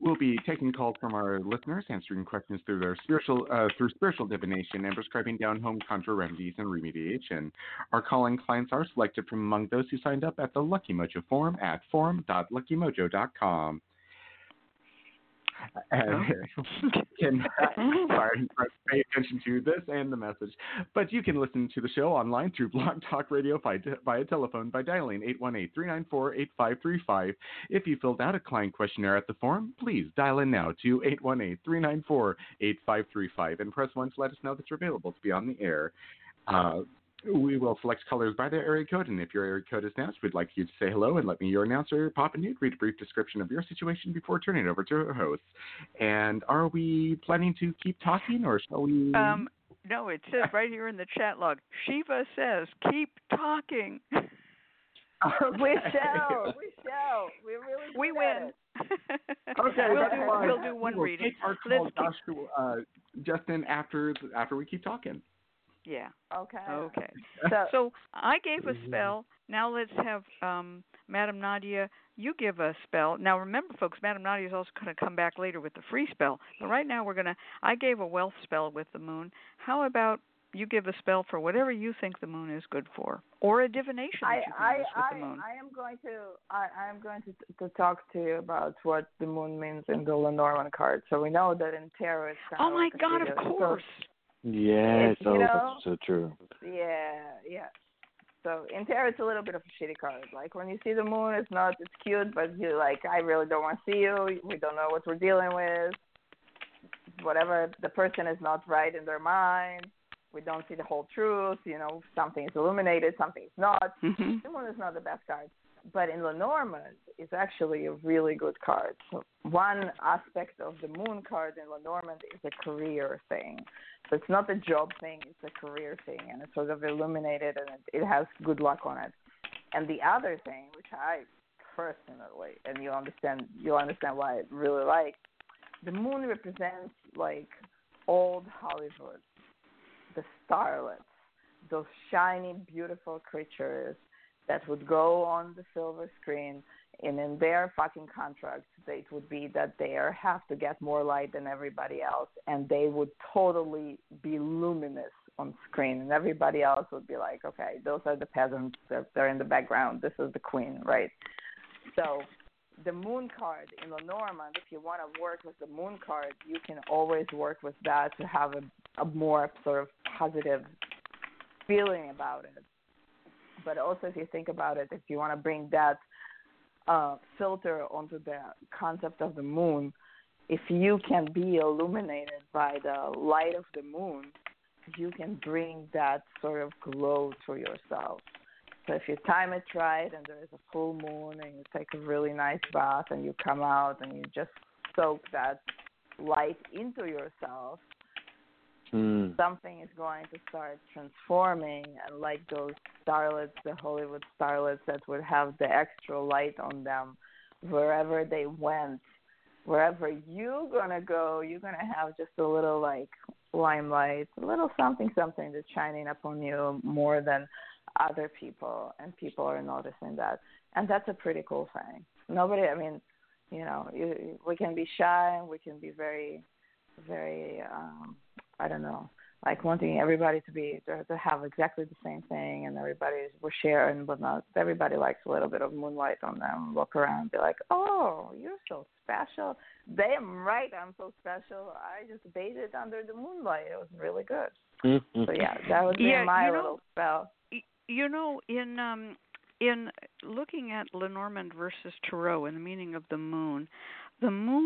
We'll be taking calls from our listeners, answering questions through their spiritual uh, through spiritual divination, and prescribing down home conjure remedies and remediation. Our calling clients are selected from among those who signed up at the Lucky Mojo forum at forum.luckymojo.com. And can sorry, pay attention to this and the message. But you can listen to the show online through Blog Talk Radio via, via telephone by dialing 818-394-8535. If you filled out a client questionnaire at the forum, please dial in now to 818-394-8535 and press 1 to let us know that you're available to be on the air. Uh, we will select callers by their area code, and if your area code is announced, we'd like you to say hello and let me, your announcer, Pop Papa Newt, read a brief description of your situation before turning it over to our hosts. And are we planning to keep talking, or shall we?
Um, no, it says right here in the chat log. Shiva says, "Keep talking."
we shall. We shall. We really
we win.
Okay,
we'll do we'll do one
we will
reading.
Take our
Let's
call,
keep-
uh, Justin, after after we keep talking.
Yeah.
Okay.
Okay.
So,
So I gave a spell. Now let's have um, Madame Nadia. You give a spell. Now remember, folks, Madame Nadia is also going to come back later with the free spell. But right now we're going to. I gave a wealth spell with the moon. How about you give a spell for whatever you think the moon is good for, or a divination that
I
you can
I
use with
I,
the moon.
I am going to I, I am going to to talk to you about what the moon means in the Lenormand card. So we know that in tarot it's kind
oh my
like
God! Of
figure. So-
course.
Yes,
You
oh,
know?
that's so true.
Yeah, yeah. So in tarot, it's a little bit of a shitty card. Like when you see the moon, it's not, it's cute, but you're like, I really don't want to see you. We don't know what we're dealing with. Whatever, the person is not right in their mind. we don't see the whole truth. You know, something is illuminated, something is not.
Mm-hmm.
The moon is not the best card, but in Lenormand, it's actually a really good card. So one aspect of the moon card in Lenormand is a career thing. So it's not a job thing; it's a career thing, and it's sort of illuminated, and it, has good luck on it. And the other thing, which I personally, and you understand, you'll understand why I really like, the moon represents like old Hollywood, the starlets, those shiny, beautiful creatures that would go on the silver screen and in their fucking contract it would be that they have to get more light than everybody else and they would totally be luminous on screen and everybody else would be like okay those are the peasants they're, in the background this is the queen right so the moon card in the Lenormand, if you want to work with the moon card, you can always work with that to have a, a more sort of positive feeling about it. But also, if you think about it, if you want to bring that uh, filter onto the concept of the moon, if you can be illuminated by the light of the moon, you can bring that sort of glow to yourself. So if you time it right and there is a full moon and you take a really nice bath and you come out and you just soak that light into yourself,
mm.
something is going to start transforming and like those starlets, the Hollywood starlets that would have the extra light on them wherever they went, wherever you're gonna go, you're gonna have just a little like limelight, a little something something that's shining upon you more than other people and people are noticing that and that's a pretty cool thing nobody i mean you know you, we can be shy we can be very very um i don't know. Like wanting everybody to be to, to have exactly the same thing and everybody we're sharing but not everybody likes a little bit of moonlight on them look around be like oh you're so special. Damn right i'm so special. I just bathed under the moonlight. It was really good. So yeah that was
yeah,
my
you know,
little spell.
you know, in um, in looking at Lenormand versus Tarot and the meaning of the moon, the moon in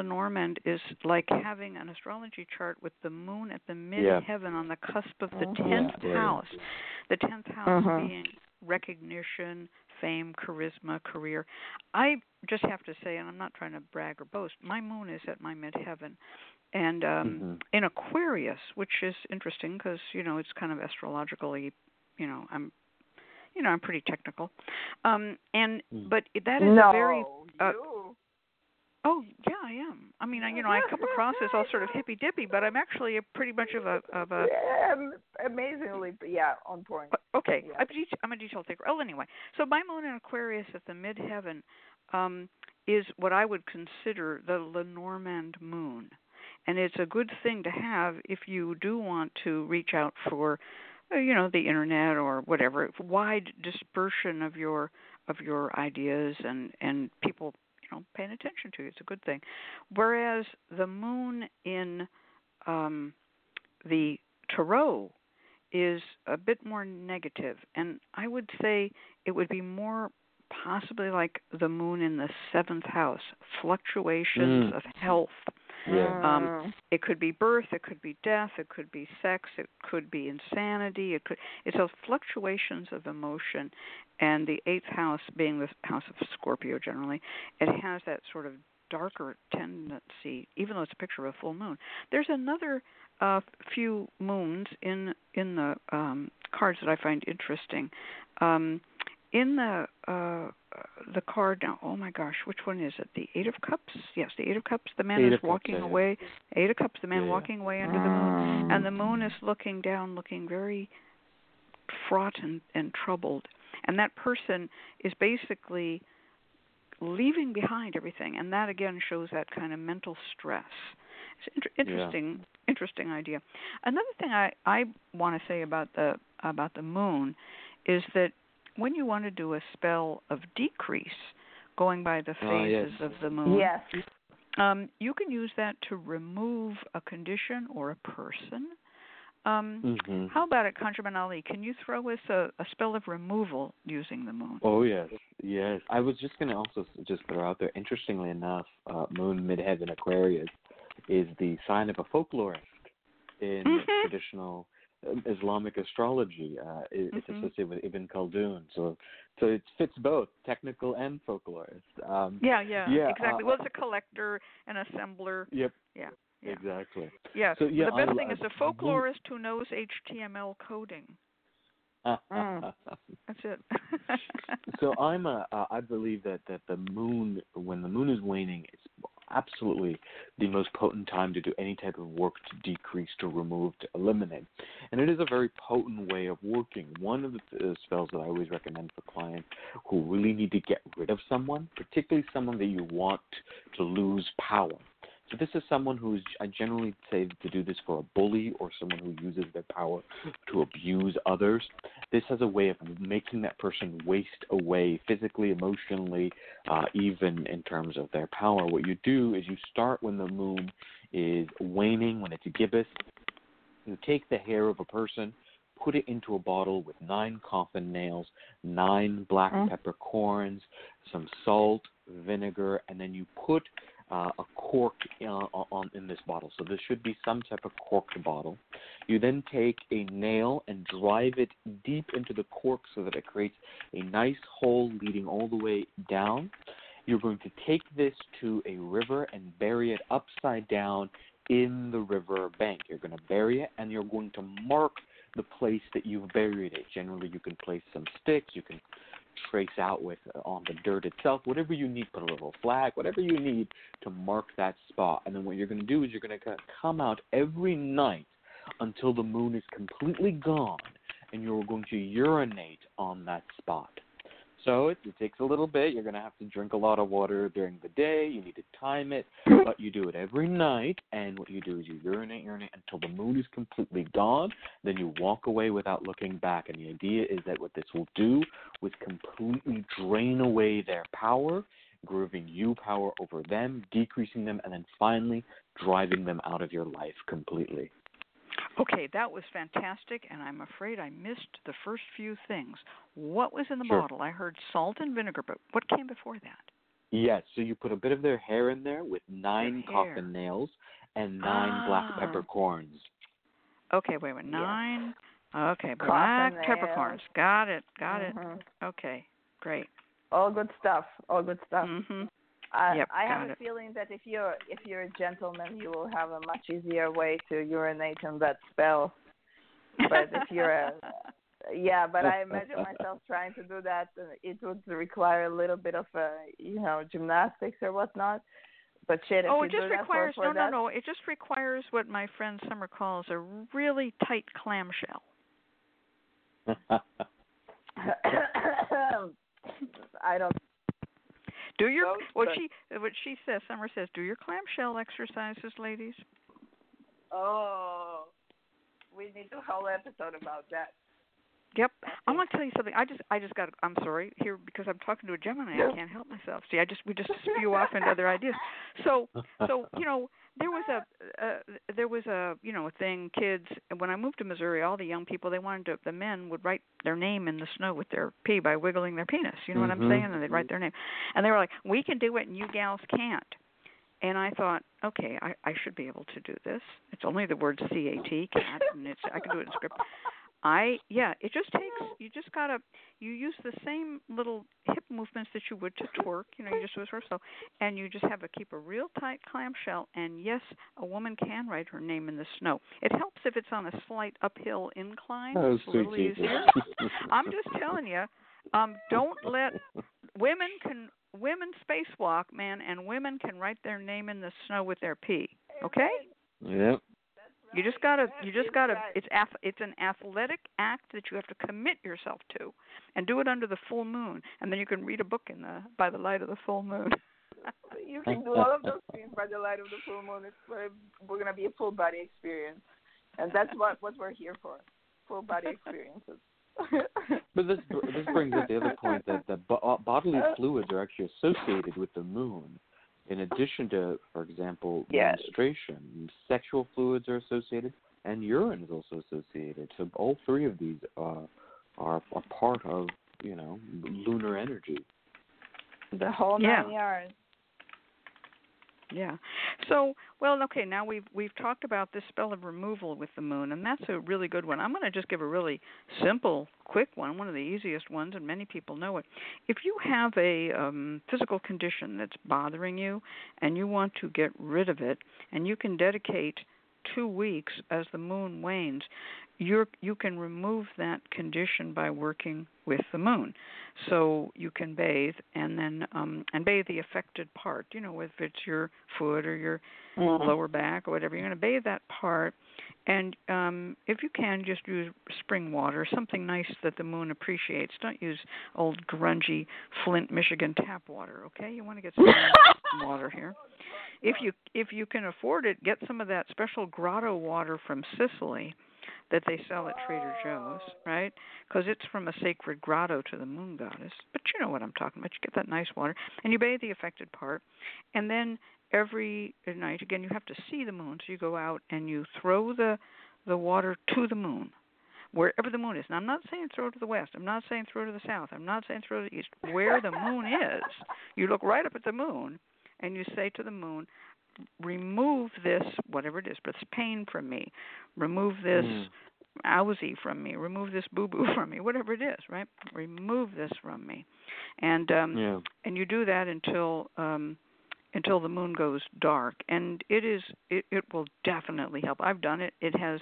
Lenormand is like having an astrology chart with the moon at the midheaven yeah. on the cusp of the
Oh,
tenth
yeah.
house. The tenth house
Mhm.
being recognition, fame, charisma, career. I just have to say, and I'm not trying to brag or boast, my moon is at my midheaven. And um
Mhm.
in Aquarius, which is interesting because you know it's kind of astrologically, you know, I'm, you know, I'm pretty technical, um, and
Mm.
but that is
no,
a very uh,
you.
Oh yeah I am. I mean I, you know I come across as all sort of hippy dippy, but I'm actually a pretty much of a of a
amazingly, yeah, on point.
Okay,
Yeah.
I'm, det- I'm a detail taker. Oh, anyway, so my moon in Aquarius at the midheaven um, is what I would consider the Lenormand moon, and it's a good thing to have if you do want to reach out for, uh, you know, the internet or whatever, wide dispersion of your of your ideas and and people, know, paying attention to you. It's a good thing. Whereas the moon in um, the tarot is a bit more negative, and I would say it would be more possibly like the moon in the seventh house, fluctuations
Mm.
of health.
Yeah.
Um,
Mm.
It could be birth, it could be death, it could be sex, it could be insanity. It could it's those fluctuations of emotion, and the eighth house being the house of Scorpio generally, it has that sort of darker tendency, even though it's a picture of a full moon. There's another uh, few moons in in the um, cards that I find interesting. Um, in the uh, the card now, oh my gosh, which one is it? The Eight of Cups. Yes, the Eight of Cups. The man
Eight
is
of Cups,
walking
yeah, yeah.
away. Eight of Cups. The man
Yeah, yeah.
walking away under the moon, and the moon is looking down, looking very fraught and, and troubled. And that person is basically leaving behind everything, and that again shows that kind of mental stress. It's inter-
Yeah.
interesting, interesting idea. Another thing I I want to say about the about the moon is that when you want to do a spell of decrease, going by the
Ah, yes.
phases of the moon,
Yes.
um, you can use that to remove a condition or a person. Um,
Mhm.
How about it, ConjureMan Ali? Can you throw us a, a spell of removal using the moon?
Oh yes, yes. I was just gonna also s- just throw out there. Interestingly enough, uh, Moon Midheaven Aquarius is the sign of a folklorist in
Mhm.
traditional Islamic astrology. Uh, it,
mm-hmm.
It's associated with Ibn Khaldun, so so it fits both technical and folklorist. Um,
yeah, yeah,
yeah,
exactly.
Uh,
well, it's a collector, an assembler.
Yep.
Yeah. Yeah.
Exactly.
Yeah.
So, yeah,
the best
I,
thing
I,
is a folklorist who knows HTML coding.
Mm.
That's it.
so I'm a, uh, I believe that that the moon, when the moon is waning, it's absolutely the most potent time to do any type of work to decrease, to remove, to eliminate. And it is a very potent way of working. One of the uh, spells that I always recommend for clients who really need to get rid of someone, particularly someone that you want to lose power. So this is someone who's I generally say to do this for a bully or someone who uses their power to abuse others. This has a way of making that person waste away physically, emotionally, uh, even in terms of their power. What you do is you start when the moon is waning, when it's a gibbous. You take the hair of a person, put it into a bottle with nine coffin nails, nine black mm. peppercorns, some salt, vinegar, and then you put uh, a cork uh, on in this bottle. So this should be some type of corked bottle. You then take a nail and drive it deep into the cork so that it creates a nice hole leading all the way down. You're going to take this to a river and bury it upside down in the river bank. You're going to bury it and you're going to mark the place that you've buried it. Generally, you can place some sticks, you can trace out with uh, on the dirt itself, whatever you need, put a little flag, whatever you need to mark that spot. And then what you're going to do is you're going to come out every night until the moon is completely gone, and you're going to urinate on that spot. So it, it takes a little bit. You're going to have to drink a lot of water during the day. You need to time it, but you do it every night. And what you do is you urinate, urinate until the moon is completely gone. Then you walk away without looking back. And the idea is that what this will do is completely drain away their power, giving you power over them, decreasing them, and then finally driving them out of your life completely.
Okay, that was fantastic, and I'm afraid I missed the first few things. What was in the
sure.
bottle? I heard salt and vinegar, but what came before that?
Yes, so you put a bit of their hair in there with nine coffin nails and nine
ah.
black peppercorns.
Okay, wait a minute. Nine.
Yeah.
Okay, black peppercorns. Got it. Got
mm-hmm.
it. Okay, great.
All good stuff. All good stuff.
Mhm.
I,
Yep,
I have a
it.
feeling that if you're if you're a gentleman, you will have a much easier way to urinate on that spell. But if you're a yeah, but I imagine myself trying to do that. uh, It would require a little bit of uh, you know gymnastics or whatnot. But shit,
oh, it just requires
for, for
no,
that,
no, no. It just requires what my friend Summer calls a really tight clamshell.
I don't.
Do your
Well,
what
but-
she what she says. Summer says, do your clamshell exercises, ladies.
Oh, we need a whole episode about that.
Yep. I want to tell you something. I just I just got I'm sorry here because I'm talking to a Gemini. I can't help myself. See, I just we just spew off into other ideas. So so you know there was a uh, there was a you know a thing kids when I moved to Missouri all the young people they wanted to the men would write their name in the snow with their pee by wiggling their penis. You know what I'm
Mhm.
saying? And they'd write their name. And they were like, "We can do it and you gals can't." And I thought, okay, I, I should be able to do this. It's only the word C A T, cat, and it's I can do it in script. I yeah, it just takes you just gotta you use the same little hip movements that you would to twerk, you know, you just do it sort of so and you just have to keep a real tight clamshell and yes, a woman can write her name in the snow. It helps if it's on a slight uphill incline.
Oh,
it's a little
sweet
easier. I'm just telling you, um, don't let women can women spacewalk, man, and women can write their name in the snow with their pee. Okay?
Yep.
You just gotta, you just gotta. It's ath- it's an athletic act that you have to commit yourself to, and do it under the full moon, and then you can read a book in the by the light of the full moon.
You can do all of those things by the light of the full moon. It's we're, we're gonna be a full body experience, and that's what what we're here for. Full body experiences.
But this this brings up the other point that that bo- bodily uh, fluids are actually associated with the moon. In addition to, for example,
Yes.
menstruation, sexual fluids are associated, and urine is also associated. So all three of these uh, are are part of you know lunar energy.
the whole
Yeah.
nine yards.
Yeah. So, well, okay. Now we've we've talked about this spell of removal with the moon, and that's a really good one. I'm going to just give a really simple, quick one, one of the easiest ones, and many people know it. If you have a um, physical condition that's bothering you, and you want to get rid of it, and you can dedicate two weeks as the moon wanes, you you can remove that condition by working with the moon. So you can bathe and then um and bathe the affected part, you know, if it's your foot or your mm-hmm. lower back or whatever, you're going to bathe that part and um if you can just use spring water, something nice that the moon appreciates. Don't use old grungy Flint, Michigan tap water, okay? You want to get some water here. If you if you can afford it, get some of that special grotto water from Sicily that they sell at Trader Joe's, right? Because it's from a sacred grotto to the moon goddess. But you know what I'm talking about. You get that nice water, and you bathe the affected part, and then every night, again, you have to see the moon. So you go out and you throw the the water to the moon, wherever the moon is. Now, I'm not saying throw to the west. I'm not saying throw to the south. I'm not saying throw to the east. Where the moon is, you look right up at the moon, and you say to the moon, remove this, whatever it is, but it's pain from me. Remove this mm. Owsy from me. Remove this boo boo from me. Whatever it is, right? Remove this from me, and um, yeah. and you do that until um, until the moon goes dark, and it is it, it will definitely help. I've done it. It has.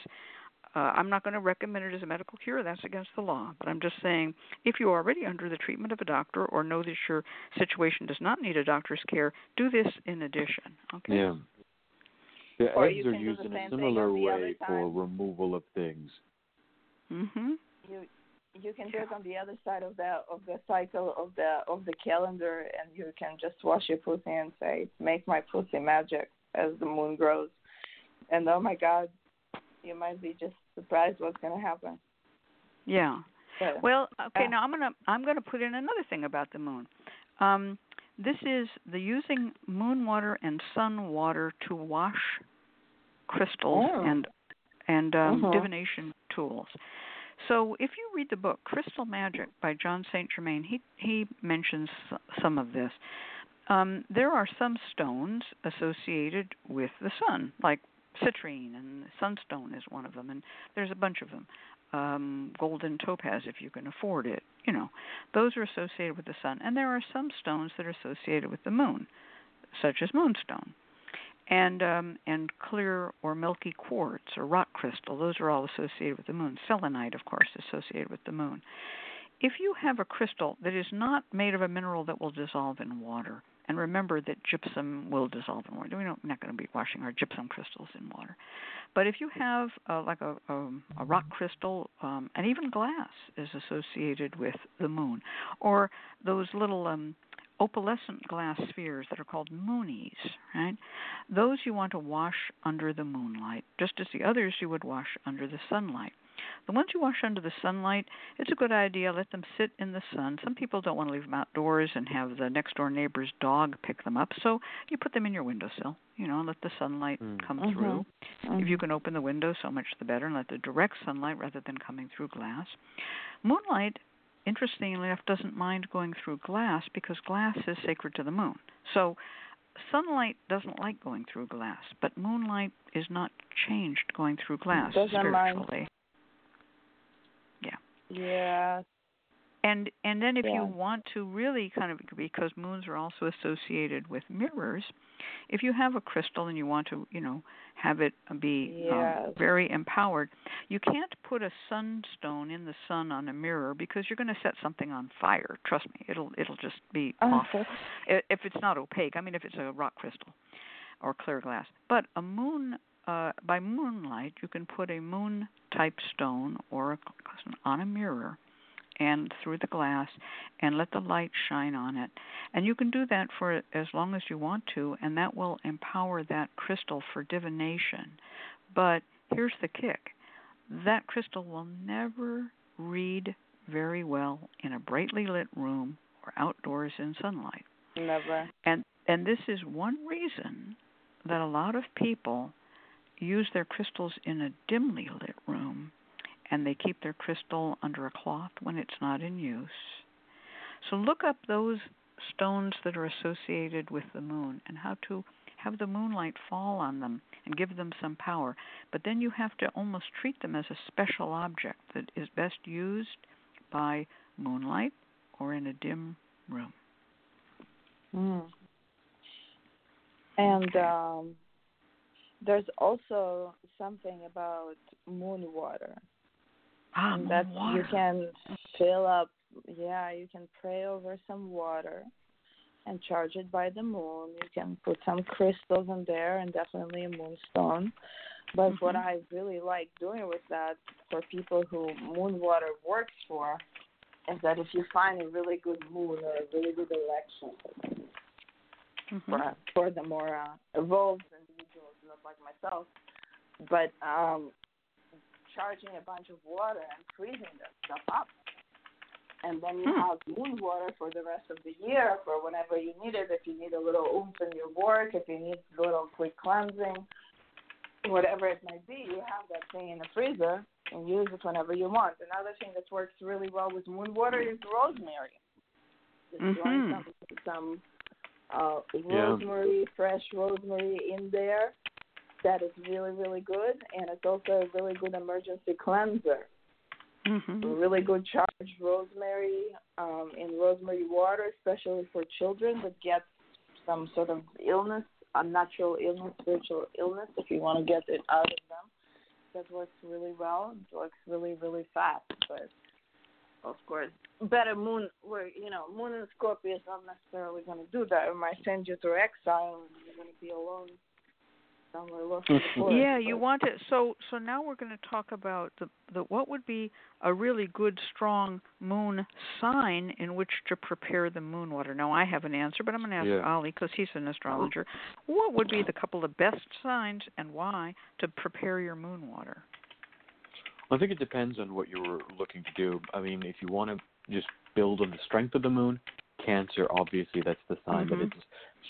Uh, I'm not going to recommend it as a medical cure. That's against the law. But I'm just saying, if you're already under the treatment of a doctor or know that your situation does not need a doctor's care, do this in addition. Okay.
Yeah. The or eggs are used in a similar way for removal of things.
Mhm.
You you can do it on the other side of the of the cycle of the of the calendar, and you can just wash your pussy and say, "Make my pussy magic" as the moon grows. And oh my God, you might be just surprised what's going to happen.
Yeah. But, well, okay. Uh, now I'm gonna I'm gonna put in another thing about the moon. Um, this is the using moon water and sun water to wash crystals oh. and and um, uh-huh. divination tools. So if you read the book Crystal Magic by John St. Germain, he he mentions some of this. Um, there are some stones associated with the sun, like citrine and sunstone is one of them, and there's a bunch of them. Um, golden topaz, if you can afford it, you know, those are associated with the sun. And there are some stones that are associated with the moon, such as moonstone and um, and clear or milky quartz or rock crystal. Those are all associated with the moon. Selenite, of course, associated with the moon. If you have a crystal that is not made of a mineral that will dissolve in water, and remember that gypsum will dissolve in water. We're not going to be washing our gypsum crystals in water. But if you have uh, like a, a, a rock crystal, um, and even glass is associated with the moon, or those little um, opalescent glass spheres that are called moonies, right? Those you want to wash under the moonlight, just as the others you would wash under the sunlight. The ones you wash under the sunlight, it's a good idea. Let them sit in the sun. Some people don't want to leave them outdoors and have the next door neighbor's dog pick them up, so you put them in your windowsill, you know, and let the sunlight mm. come mm-hmm. through. Mm-hmm. If you can open the window, so much the better, and let the direct sunlight rather than coming through glass. Moonlight interestingly enough, doesn't mind going through glass because glass is sacred to the moon. So sunlight doesn't like going through glass, but moonlight is not changed going through glass
doesn't
spiritually.
Mind.
Yeah. And and then if
yeah.
you want to really kind of because moons are also associated with mirrors if you have a crystal and you want to you know have it be
yes.
um, very empowered you can't put a sunstone in the sun on a mirror because you're going to set something on fire trust me it'll it'll just be awful if it's not opaque i mean if it's a rock crystal or clear glass but a moon uh, by moonlight, you can put a moon type stone or a, on a mirror and through the glass and let the light shine on it. And you can do that for as long as you want to, and that will empower that crystal for divination. But here's the kick that crystal will never read very well in a brightly lit room or outdoors in sunlight.
Never.
And and this is one reason that a lot of people use their crystals in a dimly lit room and they keep their crystal under a cloth when it's not in use. So look up those stones that are associated with the moon and how to have the moonlight fall on them and give them some power. But then you have to almost treat them as a special object that is best used by moonlight or in a dim room.
Mm. And um, there's also something about moon water.
Ah, that water.
you can fill up. Yeah, you can pray over some water and charge it by the moon. You can put some crystals in there and definitely a moonstone. But
mm-hmm.
what I really like doing with that for people who moon water works for is that if you find a really good moon or a really good election mm-hmm. for for the more uh, evolved like myself, but um, charging a bunch of water and freezing that stuff up and then you hmm. have moon water for the rest of the year for whenever you need it. If you need a little oomph in your work, if you need a little quick cleansing, whatever it might be, you have that thing in the freezer and use it whenever you want. Another thing that works really well with moon water is rosemary. Just
mm-hmm.
some, some uh, rosemary, yeah. fresh rosemary in there. That is really, really good, and it's also a really good emergency cleanser.
Mm-hmm.
Really good charged rosemary um, in rosemary water, especially for children that get some sort of illness, unnatural illness, spiritual illness. If you want to get it out of them, that works really well. It works really, really fast. But of course, better moon. Where you know, moon and Scorpio is not necessarily going to do that. It might send you to exile, and you're going to be alone
yeah, you want it. So, so now we're going to talk about the, the what would be a really good, strong moon sign in which to prepare the moon water. Now, I have an answer, but I'm going to ask
yeah.
Ali because he's an astrologer. What would be the couple of best signs and why to prepare your moon water?
I think it depends on what you're looking to do. I mean, if you want to just build on the strength of the moon, Cancer, obviously, that's the sign
mm-hmm.
that it's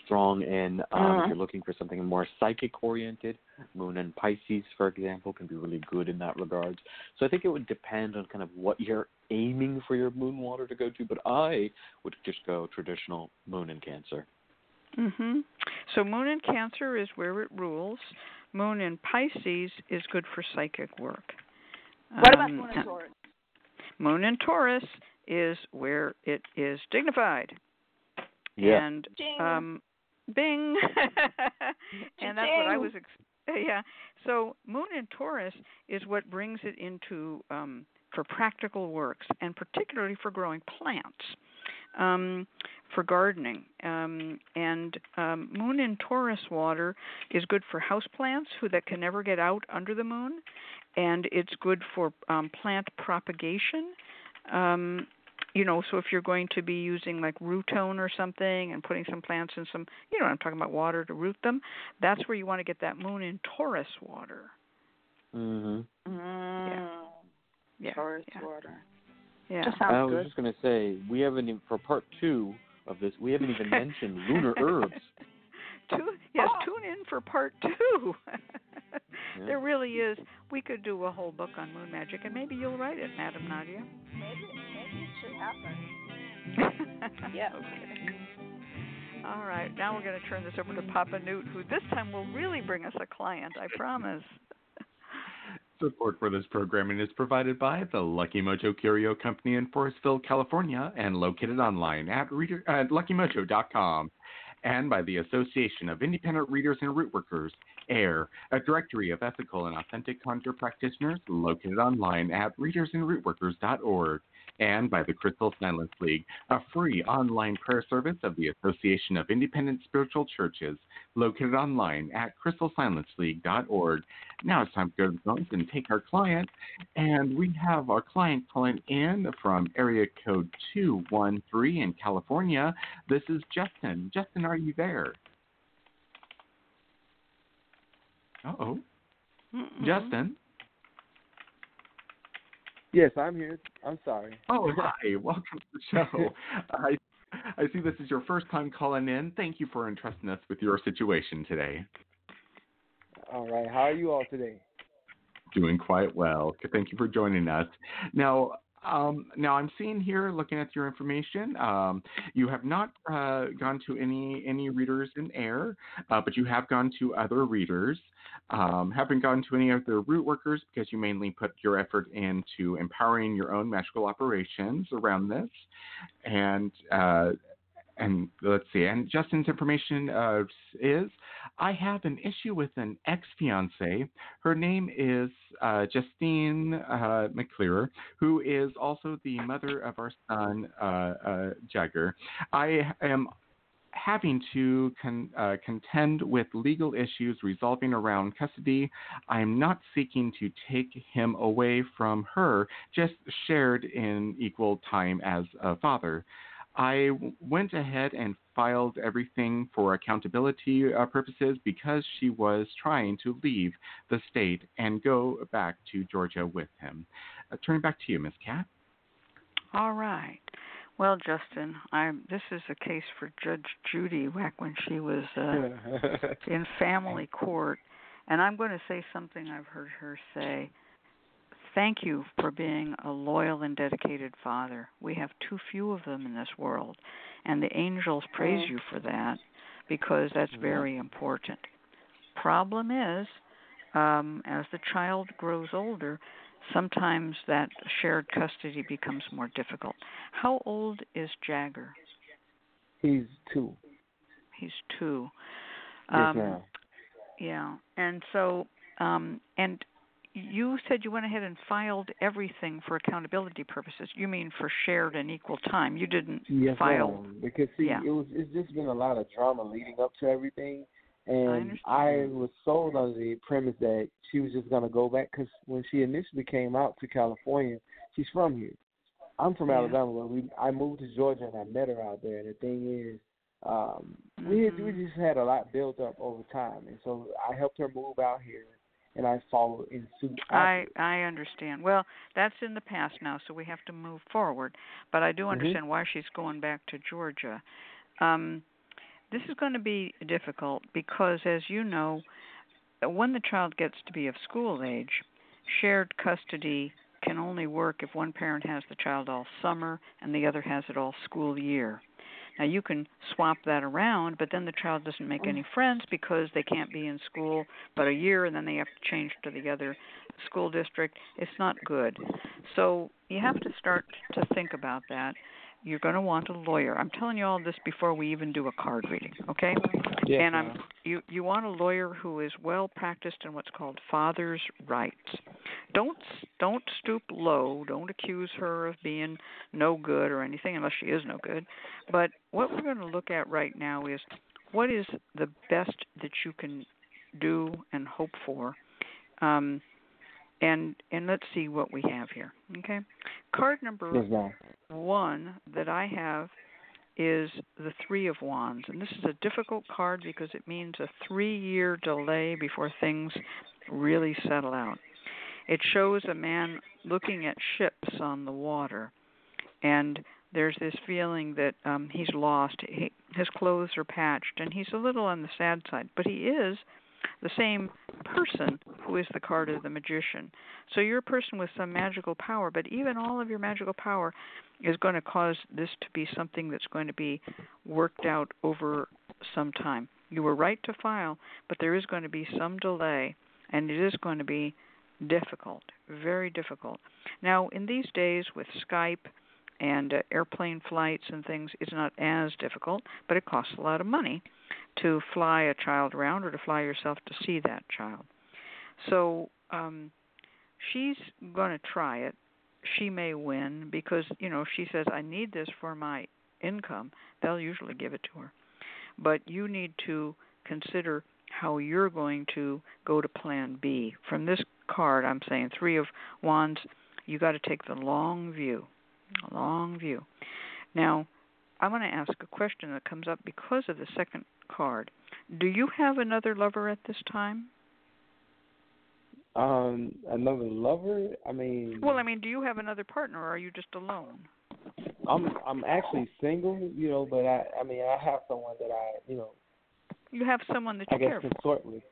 strong in. Um,
uh-huh.
If you're looking for something more psychic oriented, Moon and Pisces, for example, can be really good in that regard. So I think it would depend on kind of what you're aiming for your moon water to go to, but I would just go traditional Moon and Cancer.
Mhm. So Moon in Cancer is where it rules. Moon in Pisces is good for psychic work.
What um, about Moon in Taurus?
Moon in Taurus is where it is dignified.
Yeah.
And um bing. and that's what I was ex- yeah. So Moon in Taurus is what brings it into um for practical works and particularly for growing plants. Um, for gardening. Um, and um, moon in Taurus water is good for house plants who that can never get out under the moon, and it's good for um, plant propagation. Um, you know, so if you're going to be using like Rootone or something and putting some plants in some, you know, I'm talking about water to root them, that's where you want to get that moon in Taurus water.
Mhm.
Mm.
Yeah. Yeah.
Taurus
yeah.
water.
Yeah.
I was
good.
just going to say we haven't even, for part two of this we haven't even mentioned lunar herbs.
Tune, yes,
oh.
tune in for part two.
yeah.
There really is. We could do a whole book on moon magic, and maybe you'll write it, Madame Nadia.
Maybe, maybe it should happen. yeah.
Okay. All right. Now we're going to turn this over to Papa Newt, who this time will really bring us a client. I promise.
Support for this programming is provided by the Lucky Mojo Curio Company in Forestville, California, and located online at, reader, at luckymojo.com and by the Association of Independent Readers and Rootworkers, AIRR, a directory of ethical and authentic conjure practitioners located online at readersandrootworkers.org and by the Crystal Silence League, a free online prayer service of the Association of Independent Spiritual Churches, located online at crystalsilenceleague.org. Now it's time to go to the phones and take our client. And we have our client calling in from area code 213 in California. This is Justin. Justin, are you there? Uh oh. Justin?
Yes, I'm here. I'm sorry.
Oh, hi. Welcome to the show. I I see this is your first time calling in. Thank you for entrusting us with your situation today.
All right. How are you all today?
Doing quite well. Thank you for joining us. Now, Um, now I'm seeing here, looking at your information, um, you have not uh, gone to any any readers in air, uh, but you have gone to other readers. Um, haven't gone to any of other root workers because you mainly put your effort into empowering your own magical operations around this, and uh, and let's see, and Justin's information uh, is I have an issue with an ex fiance. Her name is uh, Justine uh, McClear, who is also the mother of our son, uh, uh, Jagger. I am having to con- uh, contend with legal issues resolving around custody. I am not seeking to take him away from her, just shared in equal time as a father. I went ahead and filed everything for accountability uh, purposes because she was trying to leave the state and go back to Georgia with him. Uh, turning back to you, Miss Cat.
All right. Well, Justin, I this is a case for Judge Judy back when she was uh, in family court, and I'm going to say something I've heard her say Thank you for being a loyal and dedicated father. We have too few of them in this world, and the angels praise you for that because that's very important. Problem is, um, as the child grows older, sometimes that shared custody becomes more difficult. How old is Jagger?
He's two.
He's two.
Um, yes,
yeah, and so um, and you said you went ahead and filed everything for accountability purposes. You mean for shared and equal time? You didn't
yes,
file
ma'am. because see,
yeah.
it was it's just been a lot of drama leading up to everything, and
I,
I was sold under the premise that she was just gonna go back because when she initially came out to California, she's from here. I'm from
yeah.
Alabama, but we I moved to Georgia and I met her out there. And the thing is, um,
mm-hmm.
we had, we just had a lot built up over time, and so I helped her move out here and I followed in suit.
I I understand. Well, that's in the past now, so we have to move forward. But I do
mm-hmm.
understand mm-hmm. why she's going back to Georgia. Um, this is going to be difficult because, as you know, when the child gets to be of school age, shared custody can only work if one parent has the child all summer and the other has it all school year. Now you can swap that around, but then the child doesn't make any mm. friends because they can't be in school but a year and then they have to change to the other school district. It's not good. So you have to start to think about that. You're going to want a lawyer. I'm telling you all this before we even do a card reading, okay?
Yes,
and I'm you you want a lawyer who is well practiced in what's called father's rights. Don't don't stoop low. Don't accuse her of being no good or anything unless she is no good. But what we're going to look at right now is what is the best that you can do and hope for. Um, and and let's see what we have here. Okay, card number
yes,
one that I have is the Three of Wands. And this is a difficult card because it means a three year delay before things really settle out. It shows a man looking at ships on the water, and there's this feeling that um, he's lost. He, his clothes are patched, and he's a little on the sad side, but he is the same person who is the card of the magician. So you're a person with some magical power, but even all of your magical power is going to cause this to be something that's going to be worked out over some time. You were right to file, but there is going to be some delay, and it is going to be difficult, very difficult. Now, in these days with Skype and uh, airplane flights and things, it's not as difficult, but it costs a lot of money to fly a child around or to fly yourself to see that child. So um, she's going to try it. She may win because you know she says I need this for my income. They'll usually give it to her, but you need to consider how you're going to go to Plan B. From this card, I'm saying three of wands. You got to take the long view. Long view. Now, I want to ask a question that comes up because of the second card. Do you have another lover at this time?
Um, another lover? I mean.
Well, I mean, do you have another partner, or are you just alone?
I'm I'm actually single, you know, but I I mean I have someone that I you know.
You have someone that you
I guess
care for.
consort with.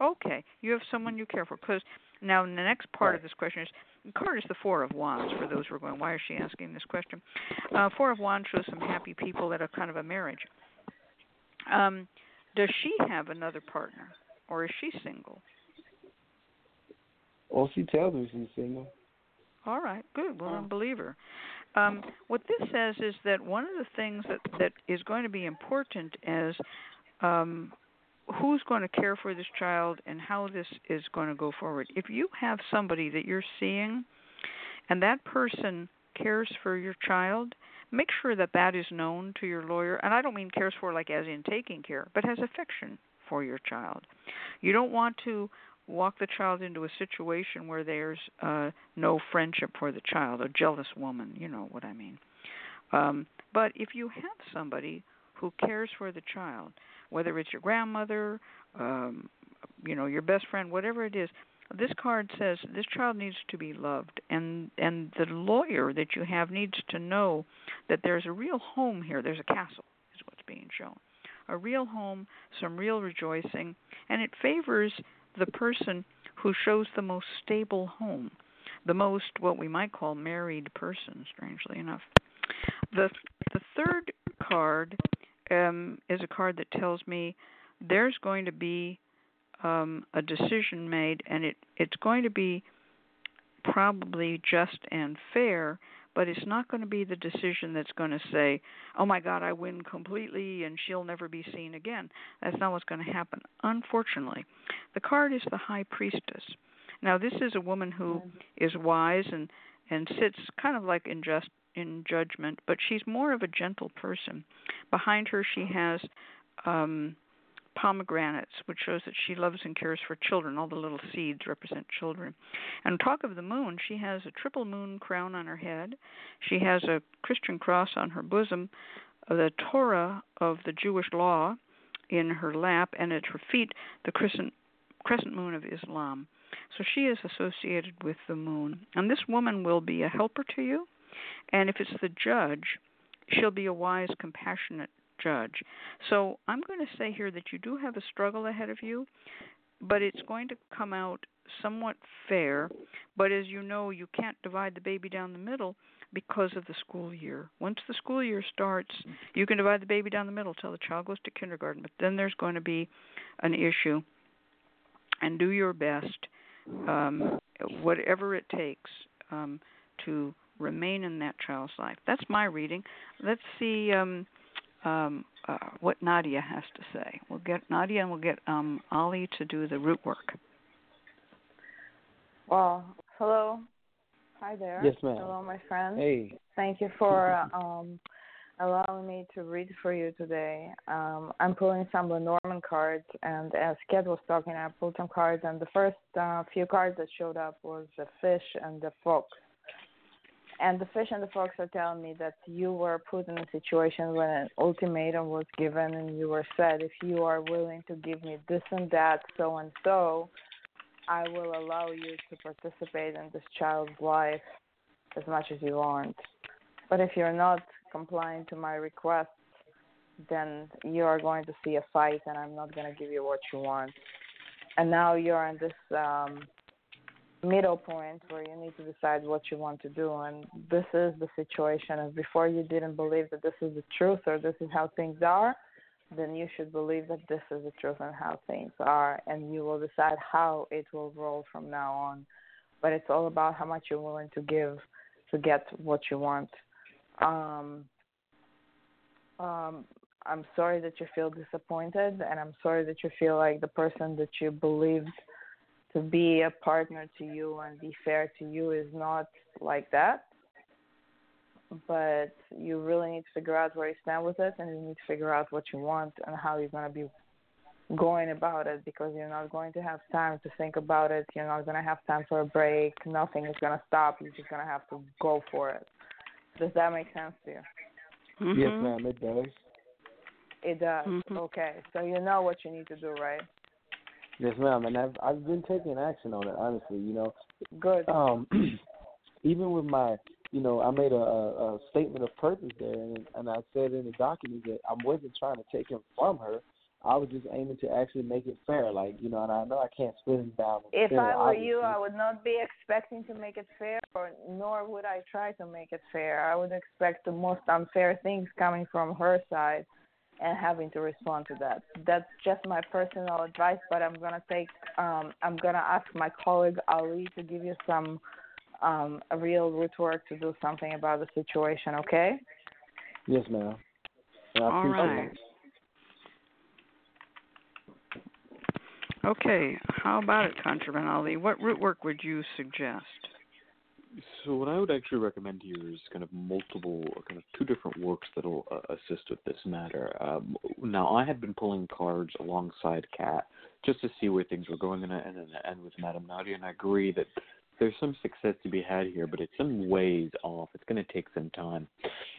Okay, you have someone you care for. Because now the next part of this question is: card is the Four of Wands. For those who are going, why is she asking this question? Uh, Four of Wands shows some happy people at a kind of a marriage. Um, does she have another partner, or is she single?
Well, she tells me she's single.
All right, good. Well, I'm a believer. Um, what this says is that one of the things that that is going to be important is um, who's going to care for this child and how this is going to go forward. If you have somebody that you're seeing, and that person cares for your child, make sure that that is known to your lawyer. And I don't mean cares for like as in taking care, but has affection for your child. You don't want to walk the child into a situation where there's uh, no friendship for the child, a jealous woman, you know what I mean. Um, but if you have somebody who cares for the child, whether it's your grandmother, um, you know, your best friend, whatever it is, this card says this child needs to be loved and and the lawyer that you have needs to know that there's a real home here there's a castle is what's being shown a real home some real rejoicing and it favors the person who shows the most stable home, the most what we might call married person, strangely enough. The the third card um, is a card that tells me there's going to be um, a decision made, and it it's going to be probably just and fair, but it's not going to be the decision that's going to say, "Oh my God, I win completely and she'll never be seen again." That's not what's going to happen. Unfortunately, the card is the High Priestess. Now, this is a woman who is wise and and sits kind of like in just in judgment, but she's more of a gentle person. Behind her, she has um pomegranates, which shows that she loves and cares for children. All the little seeds represent children. And talk of the moon, she has a triple moon crown on her head. She has a Christian cross on her bosom, uh, the Torah of the Jewish law in her lap, and at her feet the crescent crescent moon of Islam. So she is associated with the moon. And this woman will be a helper to you. And if it's the judge, she'll be a wise, compassionate judge. So I'm going to say here that you do have a struggle ahead of you, but it's going to come out somewhat fair. But as you know, you can't divide the baby down the middle because of the school year. Once the school year starts, you can divide the baby down the middle till the child goes to kindergarten, but then there's going to be an issue. And do your best, um, whatever it takes, um, to remain in that child's life. That's my reading. Let's see. Um, um, uh, what Nadia has to say. We'll get Nadia and we'll get um, Ali to do the root work.
Well, hello. Hi there.
Yes, ma'am.
Hello, my friend.
Hey.
Thank you for um, allowing me to read for you today. Um, I'm pulling some Lenormand cards, and as Cat was talking, I pulled some cards, and the first uh, few cards that showed up was the fish and the fox. And the fish and the fox are telling me that you were put in a situation when an ultimatum was given, and you were said, if you are willing to give me this and that, so and so, I will allow you to participate in this child's life as much as you want. But if you're not complying to my requests, then you are going to see a fight, and I'm not going to give you what you want. And now you're in this um, middle point where you need to decide what you want to do. And this is the situation. And before you didn't believe that this is the truth or this is how things are then you should believe that this is the truth and how things are. And you will decide how it will roll from now on. But it's all about how much you're willing to give to get what you want. Um um I'm sorry that you feel disappointed and I'm sorry that you feel like the person that you believed to be a partner to you and be fair to you is not like that. But you really need to figure out where you stand with it, and you need to figure out what you want and how you're going to be going about it because you're not going to have time to think about it. You're not going to have time for a break. Nothing is going to stop. You're just going to have to go for it. Does that make sense to you?
Mm-hmm. Yes, ma'am, it does.
It does. Mm-hmm. Okay, so you know what you need to do, right?
Yes, ma'am, and I've I've been taking action on it. Honestly, you know,
good.
Um, even with my, you know, I made a, a, a statement of purpose there, and, and I said in the document that I wasn't trying to take him from her. I was just aiming to actually make it fair, like you know, and I know I can't split him down.
If
fair,
I were
obviously.
you, I would not be expecting to make it fair, or nor would I try to make it fair. I would expect the most unfair things coming from her side, and having to respond to that. That's just my personal advice, but I'm gonna take, um, I'm gonna ask my colleague Ali to give you some um, real root work to do something about the situation. Okay?
Yes, ma'am. And I
All
appreciate
right.
it.
Okay, how about it, ConjureMan Ali? What root work would you suggest?
So what I would actually recommend here is kind of multiple, kind of two different works that'll uh, assist with this matter. Um, now I had been pulling cards alongside Cat just to see where things were going, and, and, and with Madame Nadia, and I agree that there's some success to be had here, but it's some ways off. It's going to take some time.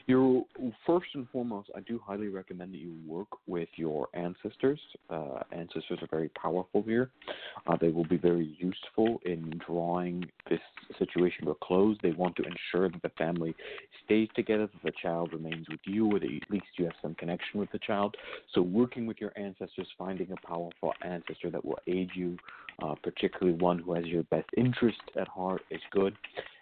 You're first and foremost, I do highly recommend that you work with your ancestors. Uh, ancestors are very powerful here. Uh, they will be very useful in drawing this situation to a close. They want to ensure that the family stays together, that the child remains with you, or that at least you have some connection with the child. So, working with your ancestors, finding a powerful ancestor that will aid you, uh, particularly one who has your best interest at heart, is good.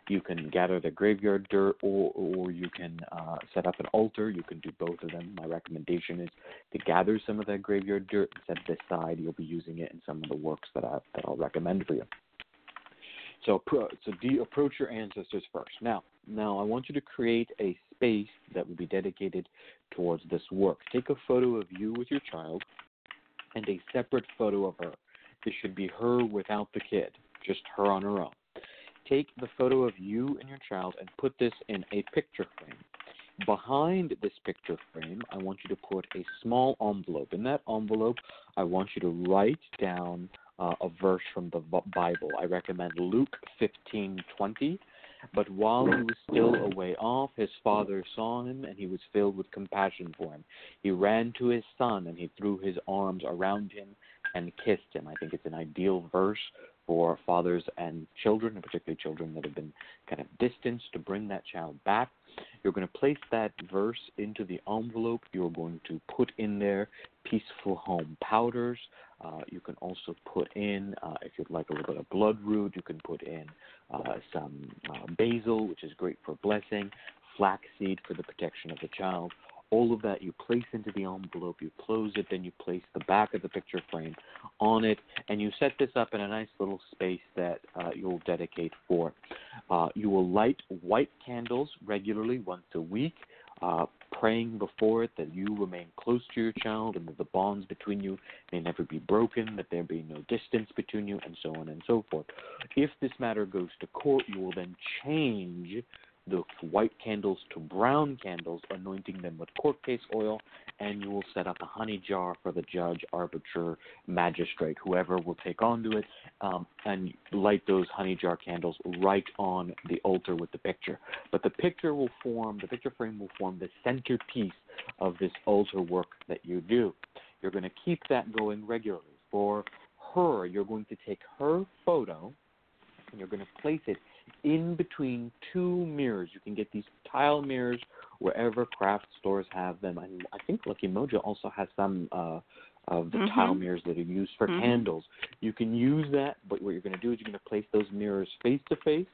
You can gather the graveyard dirt, or or you can uh, set up an altar. You can do both of them. My recommendation is to gather some of that graveyard dirt and set it aside. You'll be using it in some of the works that I that I'll recommend for you. So so de- approach your ancestors first. Now now I want you to create a space that will be dedicated towards this work. Take a photo of you with your child, and a separate photo of her. This should be her without the kid, just her on her own take the photo of you and your child and put this in a picture frame. Behind this picture frame, I want you to put a small envelope. In that envelope, I want you to write down uh, a verse from the Bible. I recommend Luke 15:20. But while he was still a way off, his father saw him, and he was filled with compassion for him. He ran to his son, and he threw his arms around him and kissed him. I think it's an ideal verse for fathers and children, and particularly children that have been kind of distanced, to bring that child back. You're going to place that verse into the envelope. You're going to put in there peaceful home powders. Uh, you can also put in, uh, if you'd like a little bit of bloodroot, you can put in uh, some uh, basil, which is great for blessing, flaxseed for the protection of the child. All of that you place into the envelope, you close it, then you place the back of the picture frame on it, and you set this up in a nice little space that uh, you'll dedicate for. Uh, you will light white candles regularly once a week uh, praying before it that you remain close to your child and that the bonds between you may never be broken, that there be no distance between you, and so on and so forth. If this matter goes to court, you will then change the white candles to brown candles, anointing them with court case oil, and you will set up a honey jar for the judge, arbiter, magistrate, whoever will take onto it, um, and light those honey jar candles right on the altar with the picture. But the picture will form, the picture frame will form the centerpiece of this altar work that you do. You're going to keep that going regularly. For her, you're going to take her photo and you're going to place it in between two mirrors. You can get these tile mirrors wherever craft stores have them. And I think Lucky Mojo also has some uh, of the
Mhm.
tile mirrors that are used for
Mhm.
candles. You can use that, but what you're going to do is you're going to place those mirrors face to face,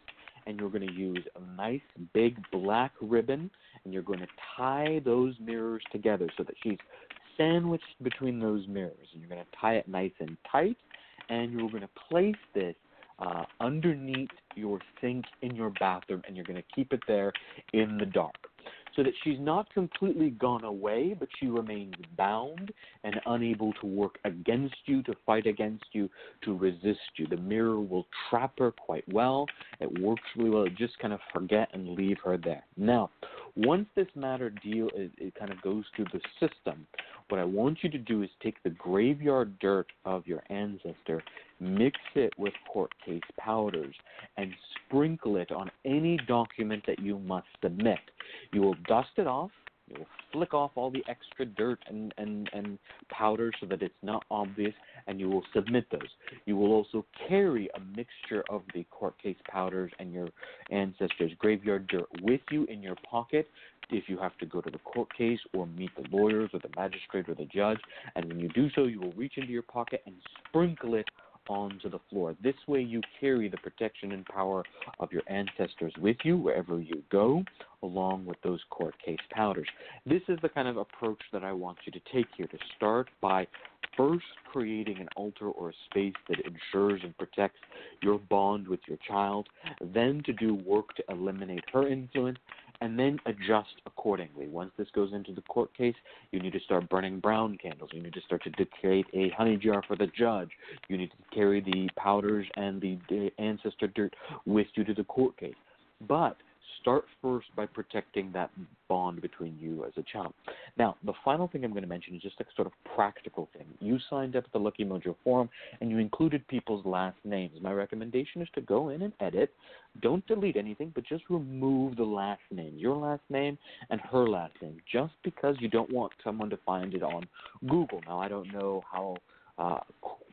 and you're going to use a nice big black ribbon, and you're going to tie those mirrors together so that she's sandwiched between those mirrors. And you're going to tie it nice and tight, and you're going to place this uh, underneath your sink in your bathroom, and you're going to keep it there in the dark. So that she's not completely gone away, but she remains bound and unable to work against you, to fight against you, to resist you. The mirror will trap her quite well. It works really well. Just kind of forget and leave her there. Now, once this matter deal it, it kind of goes through the system, what I want you to do is take the graveyard dirt of your ancestor, mix it with court case powders, and sprinkle it on any document that you must submit. You will dust it off, You will flick off all the extra dirt and, and, and powder so that it's not obvious, and you will submit those. You will also carry a mixture of the court case powders and your ancestors' graveyard dirt with you in your pocket if you have to go to the court case or meet the lawyers or the magistrate or the judge. And when you do so, you will reach into your pocket and sprinkle it onto the floor. This way, you carry the protection and power of your ancestors with you wherever you go, along with those court case powders. This is the kind of approach that I want you to take here to start by first creating an altar or a space that ensures and protects your bond with your child, then to do work to eliminate her influence, and then adjust accordingly. Once this goes into the court case, you need to start burning brown candles. You need to start to decorate a honey jar for the judge. You need to carry the powders and the ancestor dirt with you to the court case. But start first by protecting that bond between you as a child. Now, the final thing I'm going to mention is just a sort of practical thing. You signed up at the Lucky Mojo forum and you included people's last names. My recommendation is to go in and edit. Don't delete anything, but just remove the last name, your last name and her last name, just because you don't want someone to find it on Google. Now, I don't know how uh,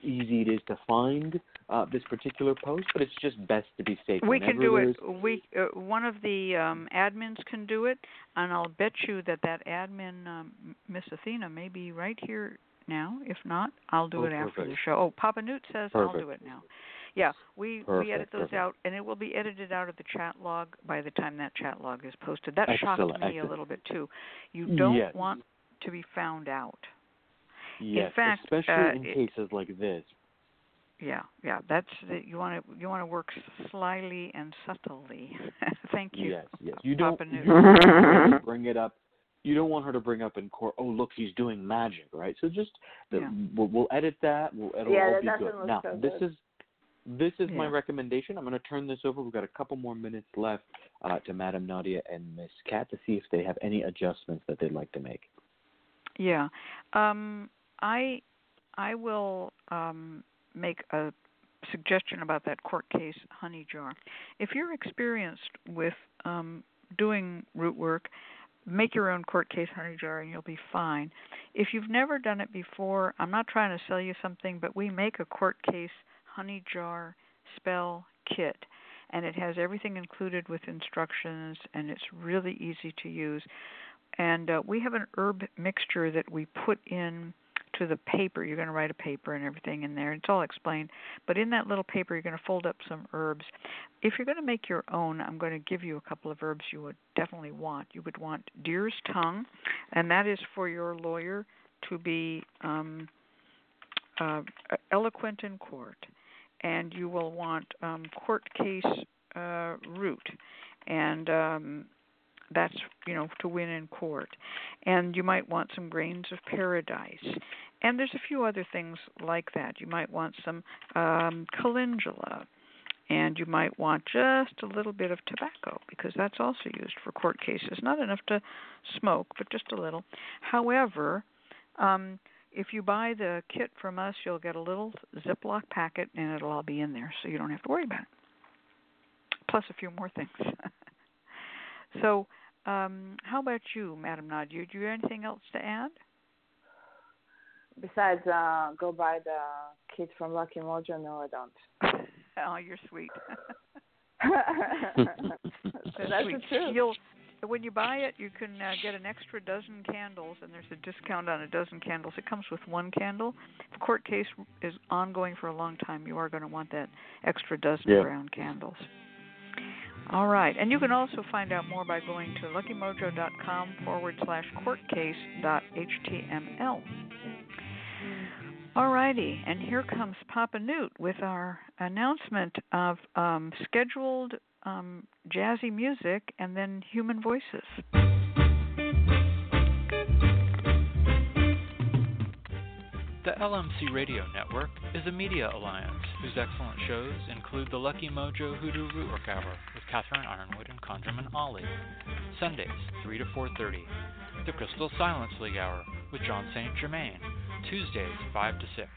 easy it is to find uh, this particular post, but it's just best to be safe.
We can do it. We uh, one of the um, admins can do it, and I'll bet you that that admin, um, Miss Athena, may be right here now. If not, I'll do
oh,
it
perfect.
after the show. Oh, Papa Newt says
perfect.
I'll do it now. Yeah, we
perfect,
we edit those
perfect.
out, and it will be edited out of the chat log by the time that chat log is posted. That
excellent,
shocked me
excellent.
a little bit too. You don't
yes.
want to be found out.
Yes,
In fact,
especially
uh,
in
it,
cases like this.
Yeah, yeah, that's the, you want to you want to work slyly and subtly. Thank you.
Yes, yes. You don't, you don't want her to bring it up. You don't want her to bring up in court. Oh, look, he's doing magic, right? So just the,
Yeah.
we'll, we'll edit that. We'll it'll
Yeah,
all
that
be
doesn't
good. Now
so
this
good.
is this is my recommendation. I'm going to turn this over. We've got a couple more minutes left uh, to Madam Nadia and Miss Cat to see if they have any adjustments that they'd like to make.
Yeah. Um I I will um make a suggestion about that court case honey jar. If you're experienced with um doing root work, make your own court case honey jar and you'll be fine. If you've never done it before, I'm not trying to sell you something, but we make a court case honey jar spell kit and it has everything included with instructions and it's really easy to use. And uh, we have an herb mixture that we put in to the paper. You're going to write a paper and everything in there. It's all explained. But in that little paper, you're going to fold up some herbs. If you're going to make your own, I'm going to give you a couple of herbs you would definitely want. You would want deer's tongue, and that is for your lawyer to be um, uh, eloquent in court. And you will want um, court case uh, root, and um, that's you know to win in court. And you might want some grains of paradise. And there's a few other things like that. You might want some um, calendula, and you might want just a little bit of tobacco because that's also used for court cases. Not enough to smoke, but just a little. However, um, if you buy the kit from us, you'll get a little Ziploc packet, and it'll all be in there, so you don't have to worry about it. Plus a few more things. so, um, how about you, Madam Nadia? Do you have anything else to add?
Besides, uh, go buy the kit from Lucky Mojo. No, I don't.
oh, you're sweet.
That's
sweet.
the truth.
You'll when you buy it, you can uh, get an extra dozen candles, and there's a discount on a dozen candles. It comes with one candle. If a court case is ongoing for a long time, you are going to want that extra dozen
Yeah.
brown candles. All right, and you can also find out more by going to luckymojo.com forward slash courtcase dot html. All righty, and here comes Papa Newt with our announcement of um, scheduled um, jazzy music and then human voices.
The LMC Radio Network is a media alliance whose excellent shows include the Lucky Mojo Hoodoo Rootwork Hour Catherine Yronwode and ConjureMan Ali, Sundays 3 to 4:30, the Crystal Silence League Hour with John St. Germain, Tuesdays 5 to 6,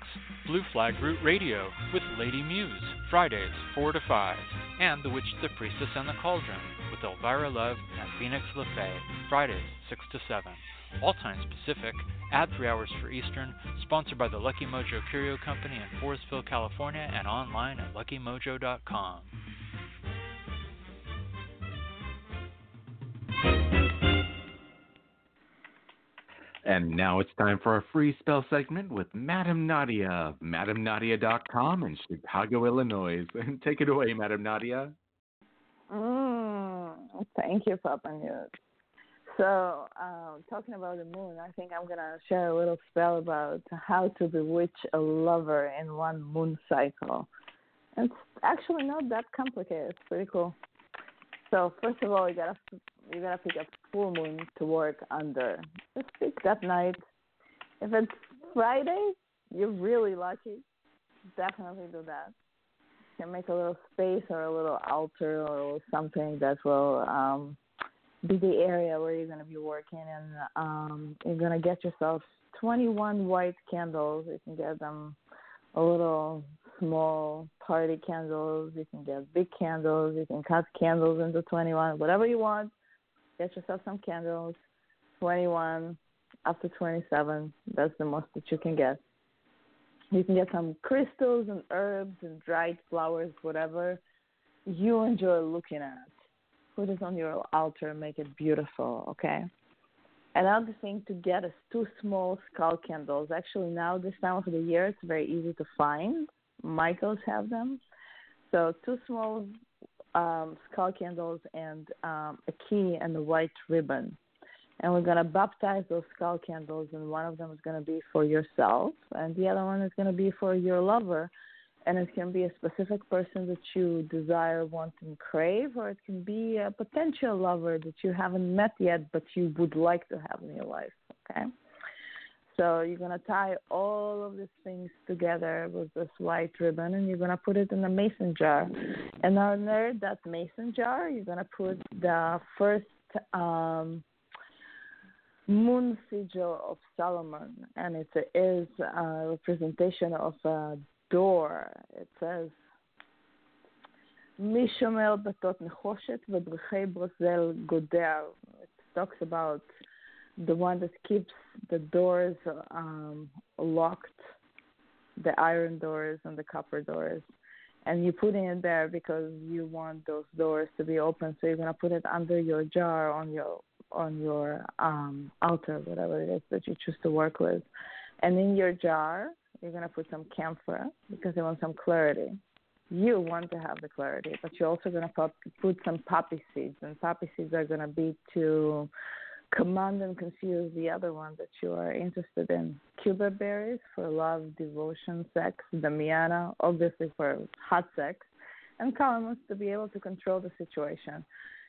Blue Flag Root Radio with Lady Muse, Fridays 4 to 5, and The Witch, the Priestess, and the Cauldron with Elvira Love and Phoenix LeFae, Fridays 6 to 7. All times Pacific, add 3 hours for Eastern, sponsored by the Lucky Mojo Curio Company in Forestville, California, and online at luckymojo.com.
And now it's time for our free spell segment with Madame Nadia of MadameNadia.com in Chicago, Illinois. Take it away, Madame Nadia.
Mm, thank you, Papa Newt. So, um, talking about the moon, I think I'm going to share a little spell about how to bewitch a lover in one moon cycle. It's actually not that complicated. It's pretty cool. So, first of all, you gotta you gotta pick a full moon to work under. Just pick that night. If it's Friday, you're really lucky. Definitely do that. You can make a little space or a little altar or something that will um, be the area where you're to be working, and um, you're to get yourself 21 white candles. You can get them a little small party candles. You can get big candles. You can cut candles into 21, whatever you want. Get yourself some candles. 21 up to 27. That's the most that you can get. You can get some crystals and herbs and dried flowers, whatever you enjoy looking at. Put it on your altar, and make it beautiful, okay? Another thing to get is two small skull candles. Actually, now this time of the year, it's very easy to find. Michaels have them. So two small um, skull candles and um, a key and a white ribbon. And we're going to baptize those skull candles, and one of them is going to be for yourself, and the other one is going to be for your lover. And it can be a specific person that you desire, want, and crave, or it can be a potential lover that you haven't met yet, but you would like to have in your life. Okay? So you're going to tie all of these things together with this white ribbon and you're going to put it in a mason jar. And under that mason jar, you're going to put the first um, moon sigil of Solomon. And it is a representation of a door. It says, מי שומר בתות נחושת וברכי ברזל גודר. It talks about the one that keeps the doors um, locked, the iron doors and the copper doors. And you put it there because you want those doors to be open. So you're gonna put it under your jar on your on your um, altar, whatever it is that you choose to work with. And in your jar, you're gonna put some camphor because you want some clarity. You want to have the clarity, but you're also gonna put, put some poppy seeds, and poppy seeds are gonna be to command and confuse the other one that you are interested in. Cubeb berries for love, devotion, sex, damiana, obviously for hot sex, and calamus to be able to control the situation.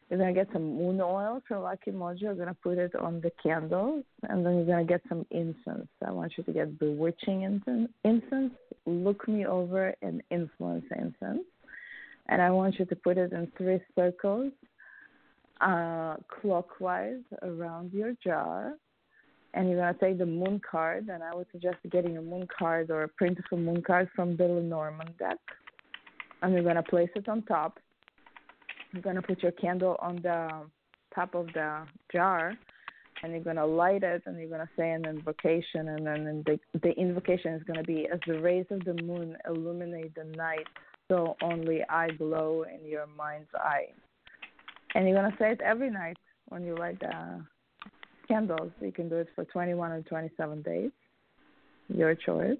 You're gonna get some moon oil from Lucky Mojo. You're gonna put it on the candles, and then you're gonna get some incense. I want you to get bewitching incense, look me over, and influence incense. And I want you to put it in three circles uh, clockwise around your jar. And you're going to take the moon card, and I would suggest getting a moon card or a print of a moon card from the Lenormand deck. And you're going to place it on top. You're going to put your candle on the top of the jar, and you're going to light it, and you're going to say an invocation. And then the, the invocation is going to be As the rays of the moon illuminate the night, so only I glow in your mind's eye. And you're going to say it every night when you light the candles. You can do it for 21 or 27 days, your choice.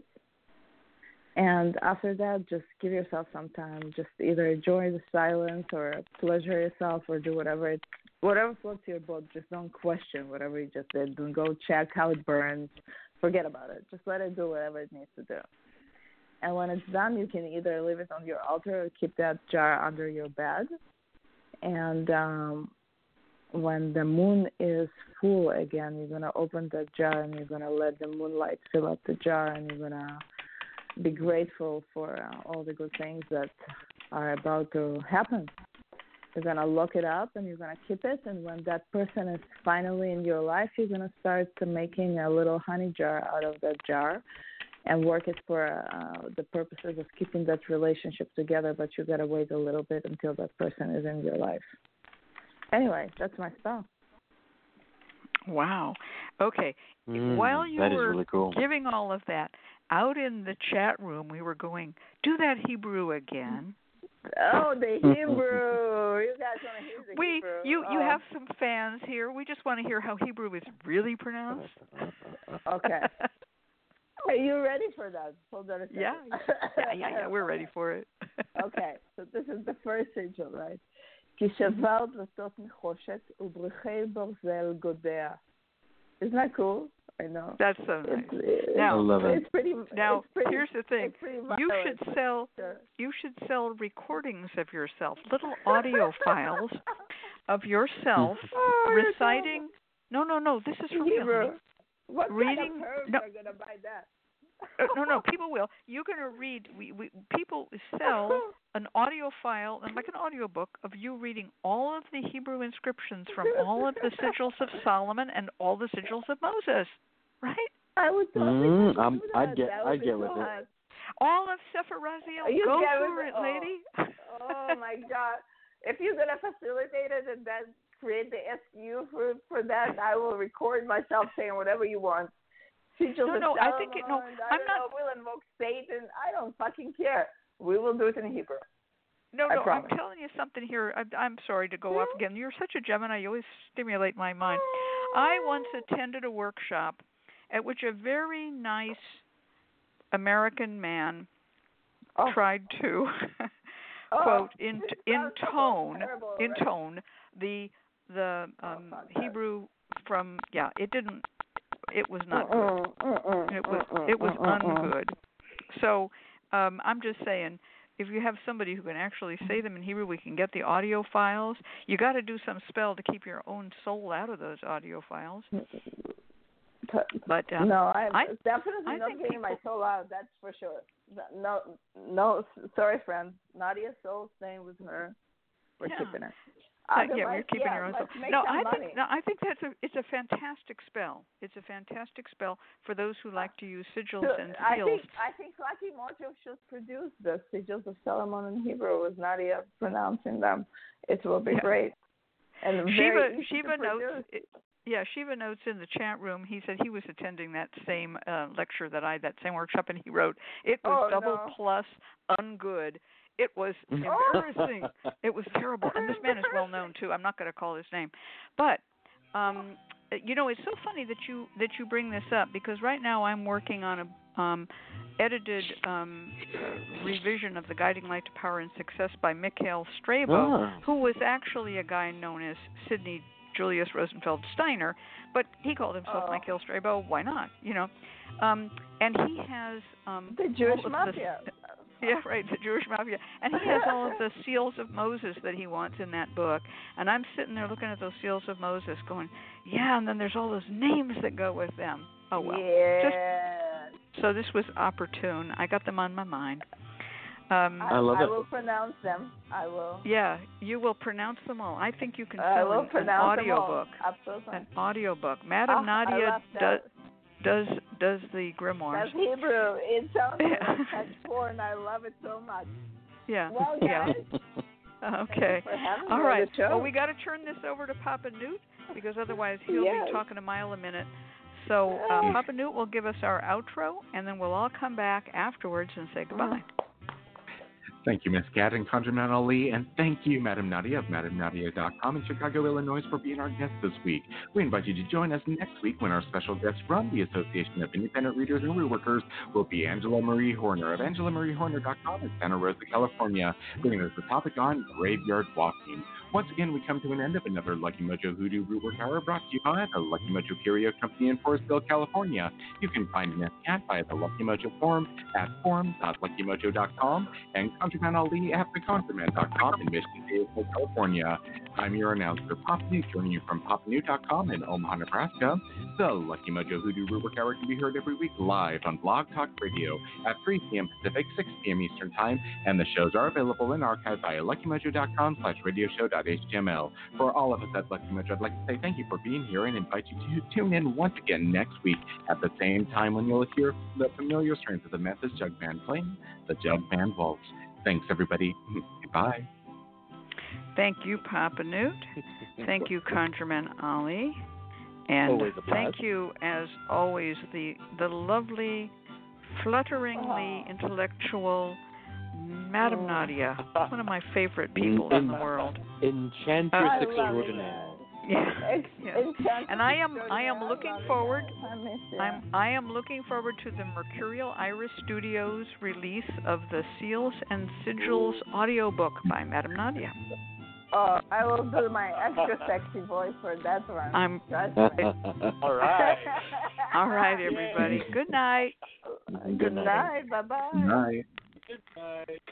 And after that, just give yourself some time. Just either enjoy the silence or pleasure yourself or do whatever it, whatever floats your boat. Just don't question whatever you just did. Don't go check how it burns. Forget about it. Just let it do whatever it needs to do. And when it's done, you can either leave it on your altar or keep that jar under your bed and um, when the moon is full again, you're gonna open the jar and you're gonna let the moonlight fill up the jar, and you're gonna be grateful for uh, all the good things that are about to happen. You're gonna lock it up and you're gonna keep it, and when that person is finally in your life, you're gonna start to making a little honey jar out of that jar, and work it for uh, the purposes of keeping that relationship together, but you gotta wait a little bit until that person is in your life. anyway, that's my spell.
Wow. Okay.
Mm,
While you
that is
were
really cool.
giving all of that, out in the chat room, we were going, do that Hebrew again.
Oh, the Hebrew! you guys want to hear the
we,
Hebrew?
you, you
oh.
have some fans here. We just want to hear how Hebrew is really pronounced.
Okay. Are you ready for that? Hold on a second.
Yeah. yeah, yeah, yeah. We're ready for it.
okay, so this is the first sigil, right? כי שבר דלתות נחושת וברכי ברזל גודע. Isn't that cool? I know.
That's so nice.
It's, it's,
Now-
I love it.
it's pretty.
Now,
it's pretty,
here's the thing.
It's pretty
You
violent.
should sell
Sure.
you should sell recordings of yourself, little audio files of yourself
Oh, you're
reciting. No, no, no. This is for real.
Hebrew.
honey.
What
reading-
kind of herbs
no.
are gonna buy that?
Uh, no, no. People will. You're gonna read. We, we people sell an audio file and like an audio book of you reading all of the Hebrew inscriptions from all of the sigils of Solomon and all the sigils of Moses. Right?
I would totally
Mm,
do
I'm-
that.
I'd get-
That
I'd get
so
with it.
All of Sefer Raziel. Go for
it?
it,
Oh.
lady.
Oh my God! If you're gonna facilitate it and then create the SKU for for that, I will record myself saying whatever you want.
No, no, I think it- no,
I
I'm not-
know, We'll invoke Satan. I don't fucking care. We will do it in Hebrew.
No,
I
no, I'm telling you something here. I, I'm sorry to go off again. You're such a Gemini. You always stimulate my mind. I once attended a workshop at which a very nice American man
Oh.
tried to
Oh,
quote in in tone in tone the the um. Hebrew from yeah it didn't it was not good. It was it was ungood. So um I'm just saying if you have somebody who can actually say them in Hebrew, we can get the audio files. You got to do some spell to keep your own soul out of those audio files. But um,
no, I'm
I-
definitely
I
not getting my soul out. That's for sure. No, no, sorry, friend. Nadia's soul staying with her. We're
Yeah.
keeping her.
Uh, yeah, we're keeping
yeah,
your own soul. No, I
money.
think no, I think that's a it's a fantastic spell. It's a fantastic spell for those who like to use sigils
So,
and
I
seals.
think I think Lucky Mojo should produce the sigils of Solomon in Hebrew with Nadia pronouncing them. It will be
Yeah.
great. And
Shiva Shiva notes. It, yeah, Shiva notes in the chat room. He said he was attending that same uh, lecture that I that same workshop, and he wrote it was
Oh,
double
no.
plus ungood. It was embarrassing. it was terrible, and this man is well known too. I'm not going to call his name, but um, you know it's so funny that you that you bring this up because right now I'm working on a um, edited um, revision of the Guiding Light to Power and Success by Mikhail Strabo
Ah.
who was actually a guy known as Sidney Julius Rosenfeld Steiner, but he called himself
Oh.
Michael Strabo. Why not? You know, um, and he has um,
The Jewish mafia.
The, yeah, right, the Jewish mafia, and he has all of the seals of Moses that he wants in that book. And I'm sitting there looking at those seals of Moses, going, yeah, and then there's all those names that go with them. Oh well.
yeah.
So this was opportune. I got them on my mind. Um,
I love
I
it.
will pronounce them. I will.
yeah, you will pronounce them all. I think you can
I
sell
will
an, an
pronounce them
audio
all.
book.
Absolutely.
An audio book. Madam
Ah, I
Nadia does
that.
Does does the grimoire.
That's Hebrew. It sounds
Yeah.
like text four, and I love it so much.
yeah.
Well,
yeah.
guys,
Okay.
All right. having
All
me on
right.
the show.
Well, we got to turn this over to Papa Newt because otherwise he'll
Yes.
be talking a mile a minute. So uh, Papa Newt will give us our outro, and then we'll all come back afterwards and say goodbye.
Thank you, Miss Cat and ConjureMan Ali, and thank you, Madam Nadia of MadamNadia.com in Chicago, Illinois, for being our guest this week. We invite you to join us next week when our special guest from the Association of Independent Readers and Rootworkers will be Angela Marie Horner of AngelaMarieHorner.com in Santa Rosa, California, bringing us the topic on graveyard walking. Once again, we come to an end of another Lucky Mojo Hoodoo Rootwork Hour brought to you by the Lucky Mojo Curio Company in Forestville, California. You can find Miss Cat via the Lucky Mojo forum at forum.luckymojo.com and ConjureMan Ali at theconjureman.com in Mission Viejo, California. I'm your announcer, Papa Newt, joining you from papanewt.com in Omaha, Nebraska. The Lucky Mojo Hoodoo Rootwork Hour can be heard every week live on Blog Talk Radio at 3 p.m. Pacific, 6 p.m. Eastern Time, and the shows are available in archive via luckymojo.com slash radioshow.html. For all of us at Lucky Mojo, I'd like to say thank you for being here and invite you to tune in once again next week at the same time when you'll hear the familiar strains of the Memphis Jug Band playing the Jug Band Waltz. Thanks, everybody. Goodbye.
Thank you, Papa Newt. Thank you, ConjureMan Ali. And thank you, as always, the the lovely, flutteringly intellectual Madam oh. Nadia, one of my favorite people in, in the world.
Enchantress extraordinaire.
Yeah. yeah. And I am I am looking forward I'm I am looking forward to the Mercurial Iris Studios release of the Seals and Sigils audiobook by Madame Nadia.
Oh, I will do my extra sexy voice for that one.
I'm
All right.
All right, everybody. Good night.
Good, Good night. night. Bye bye.
Good night.
Good night.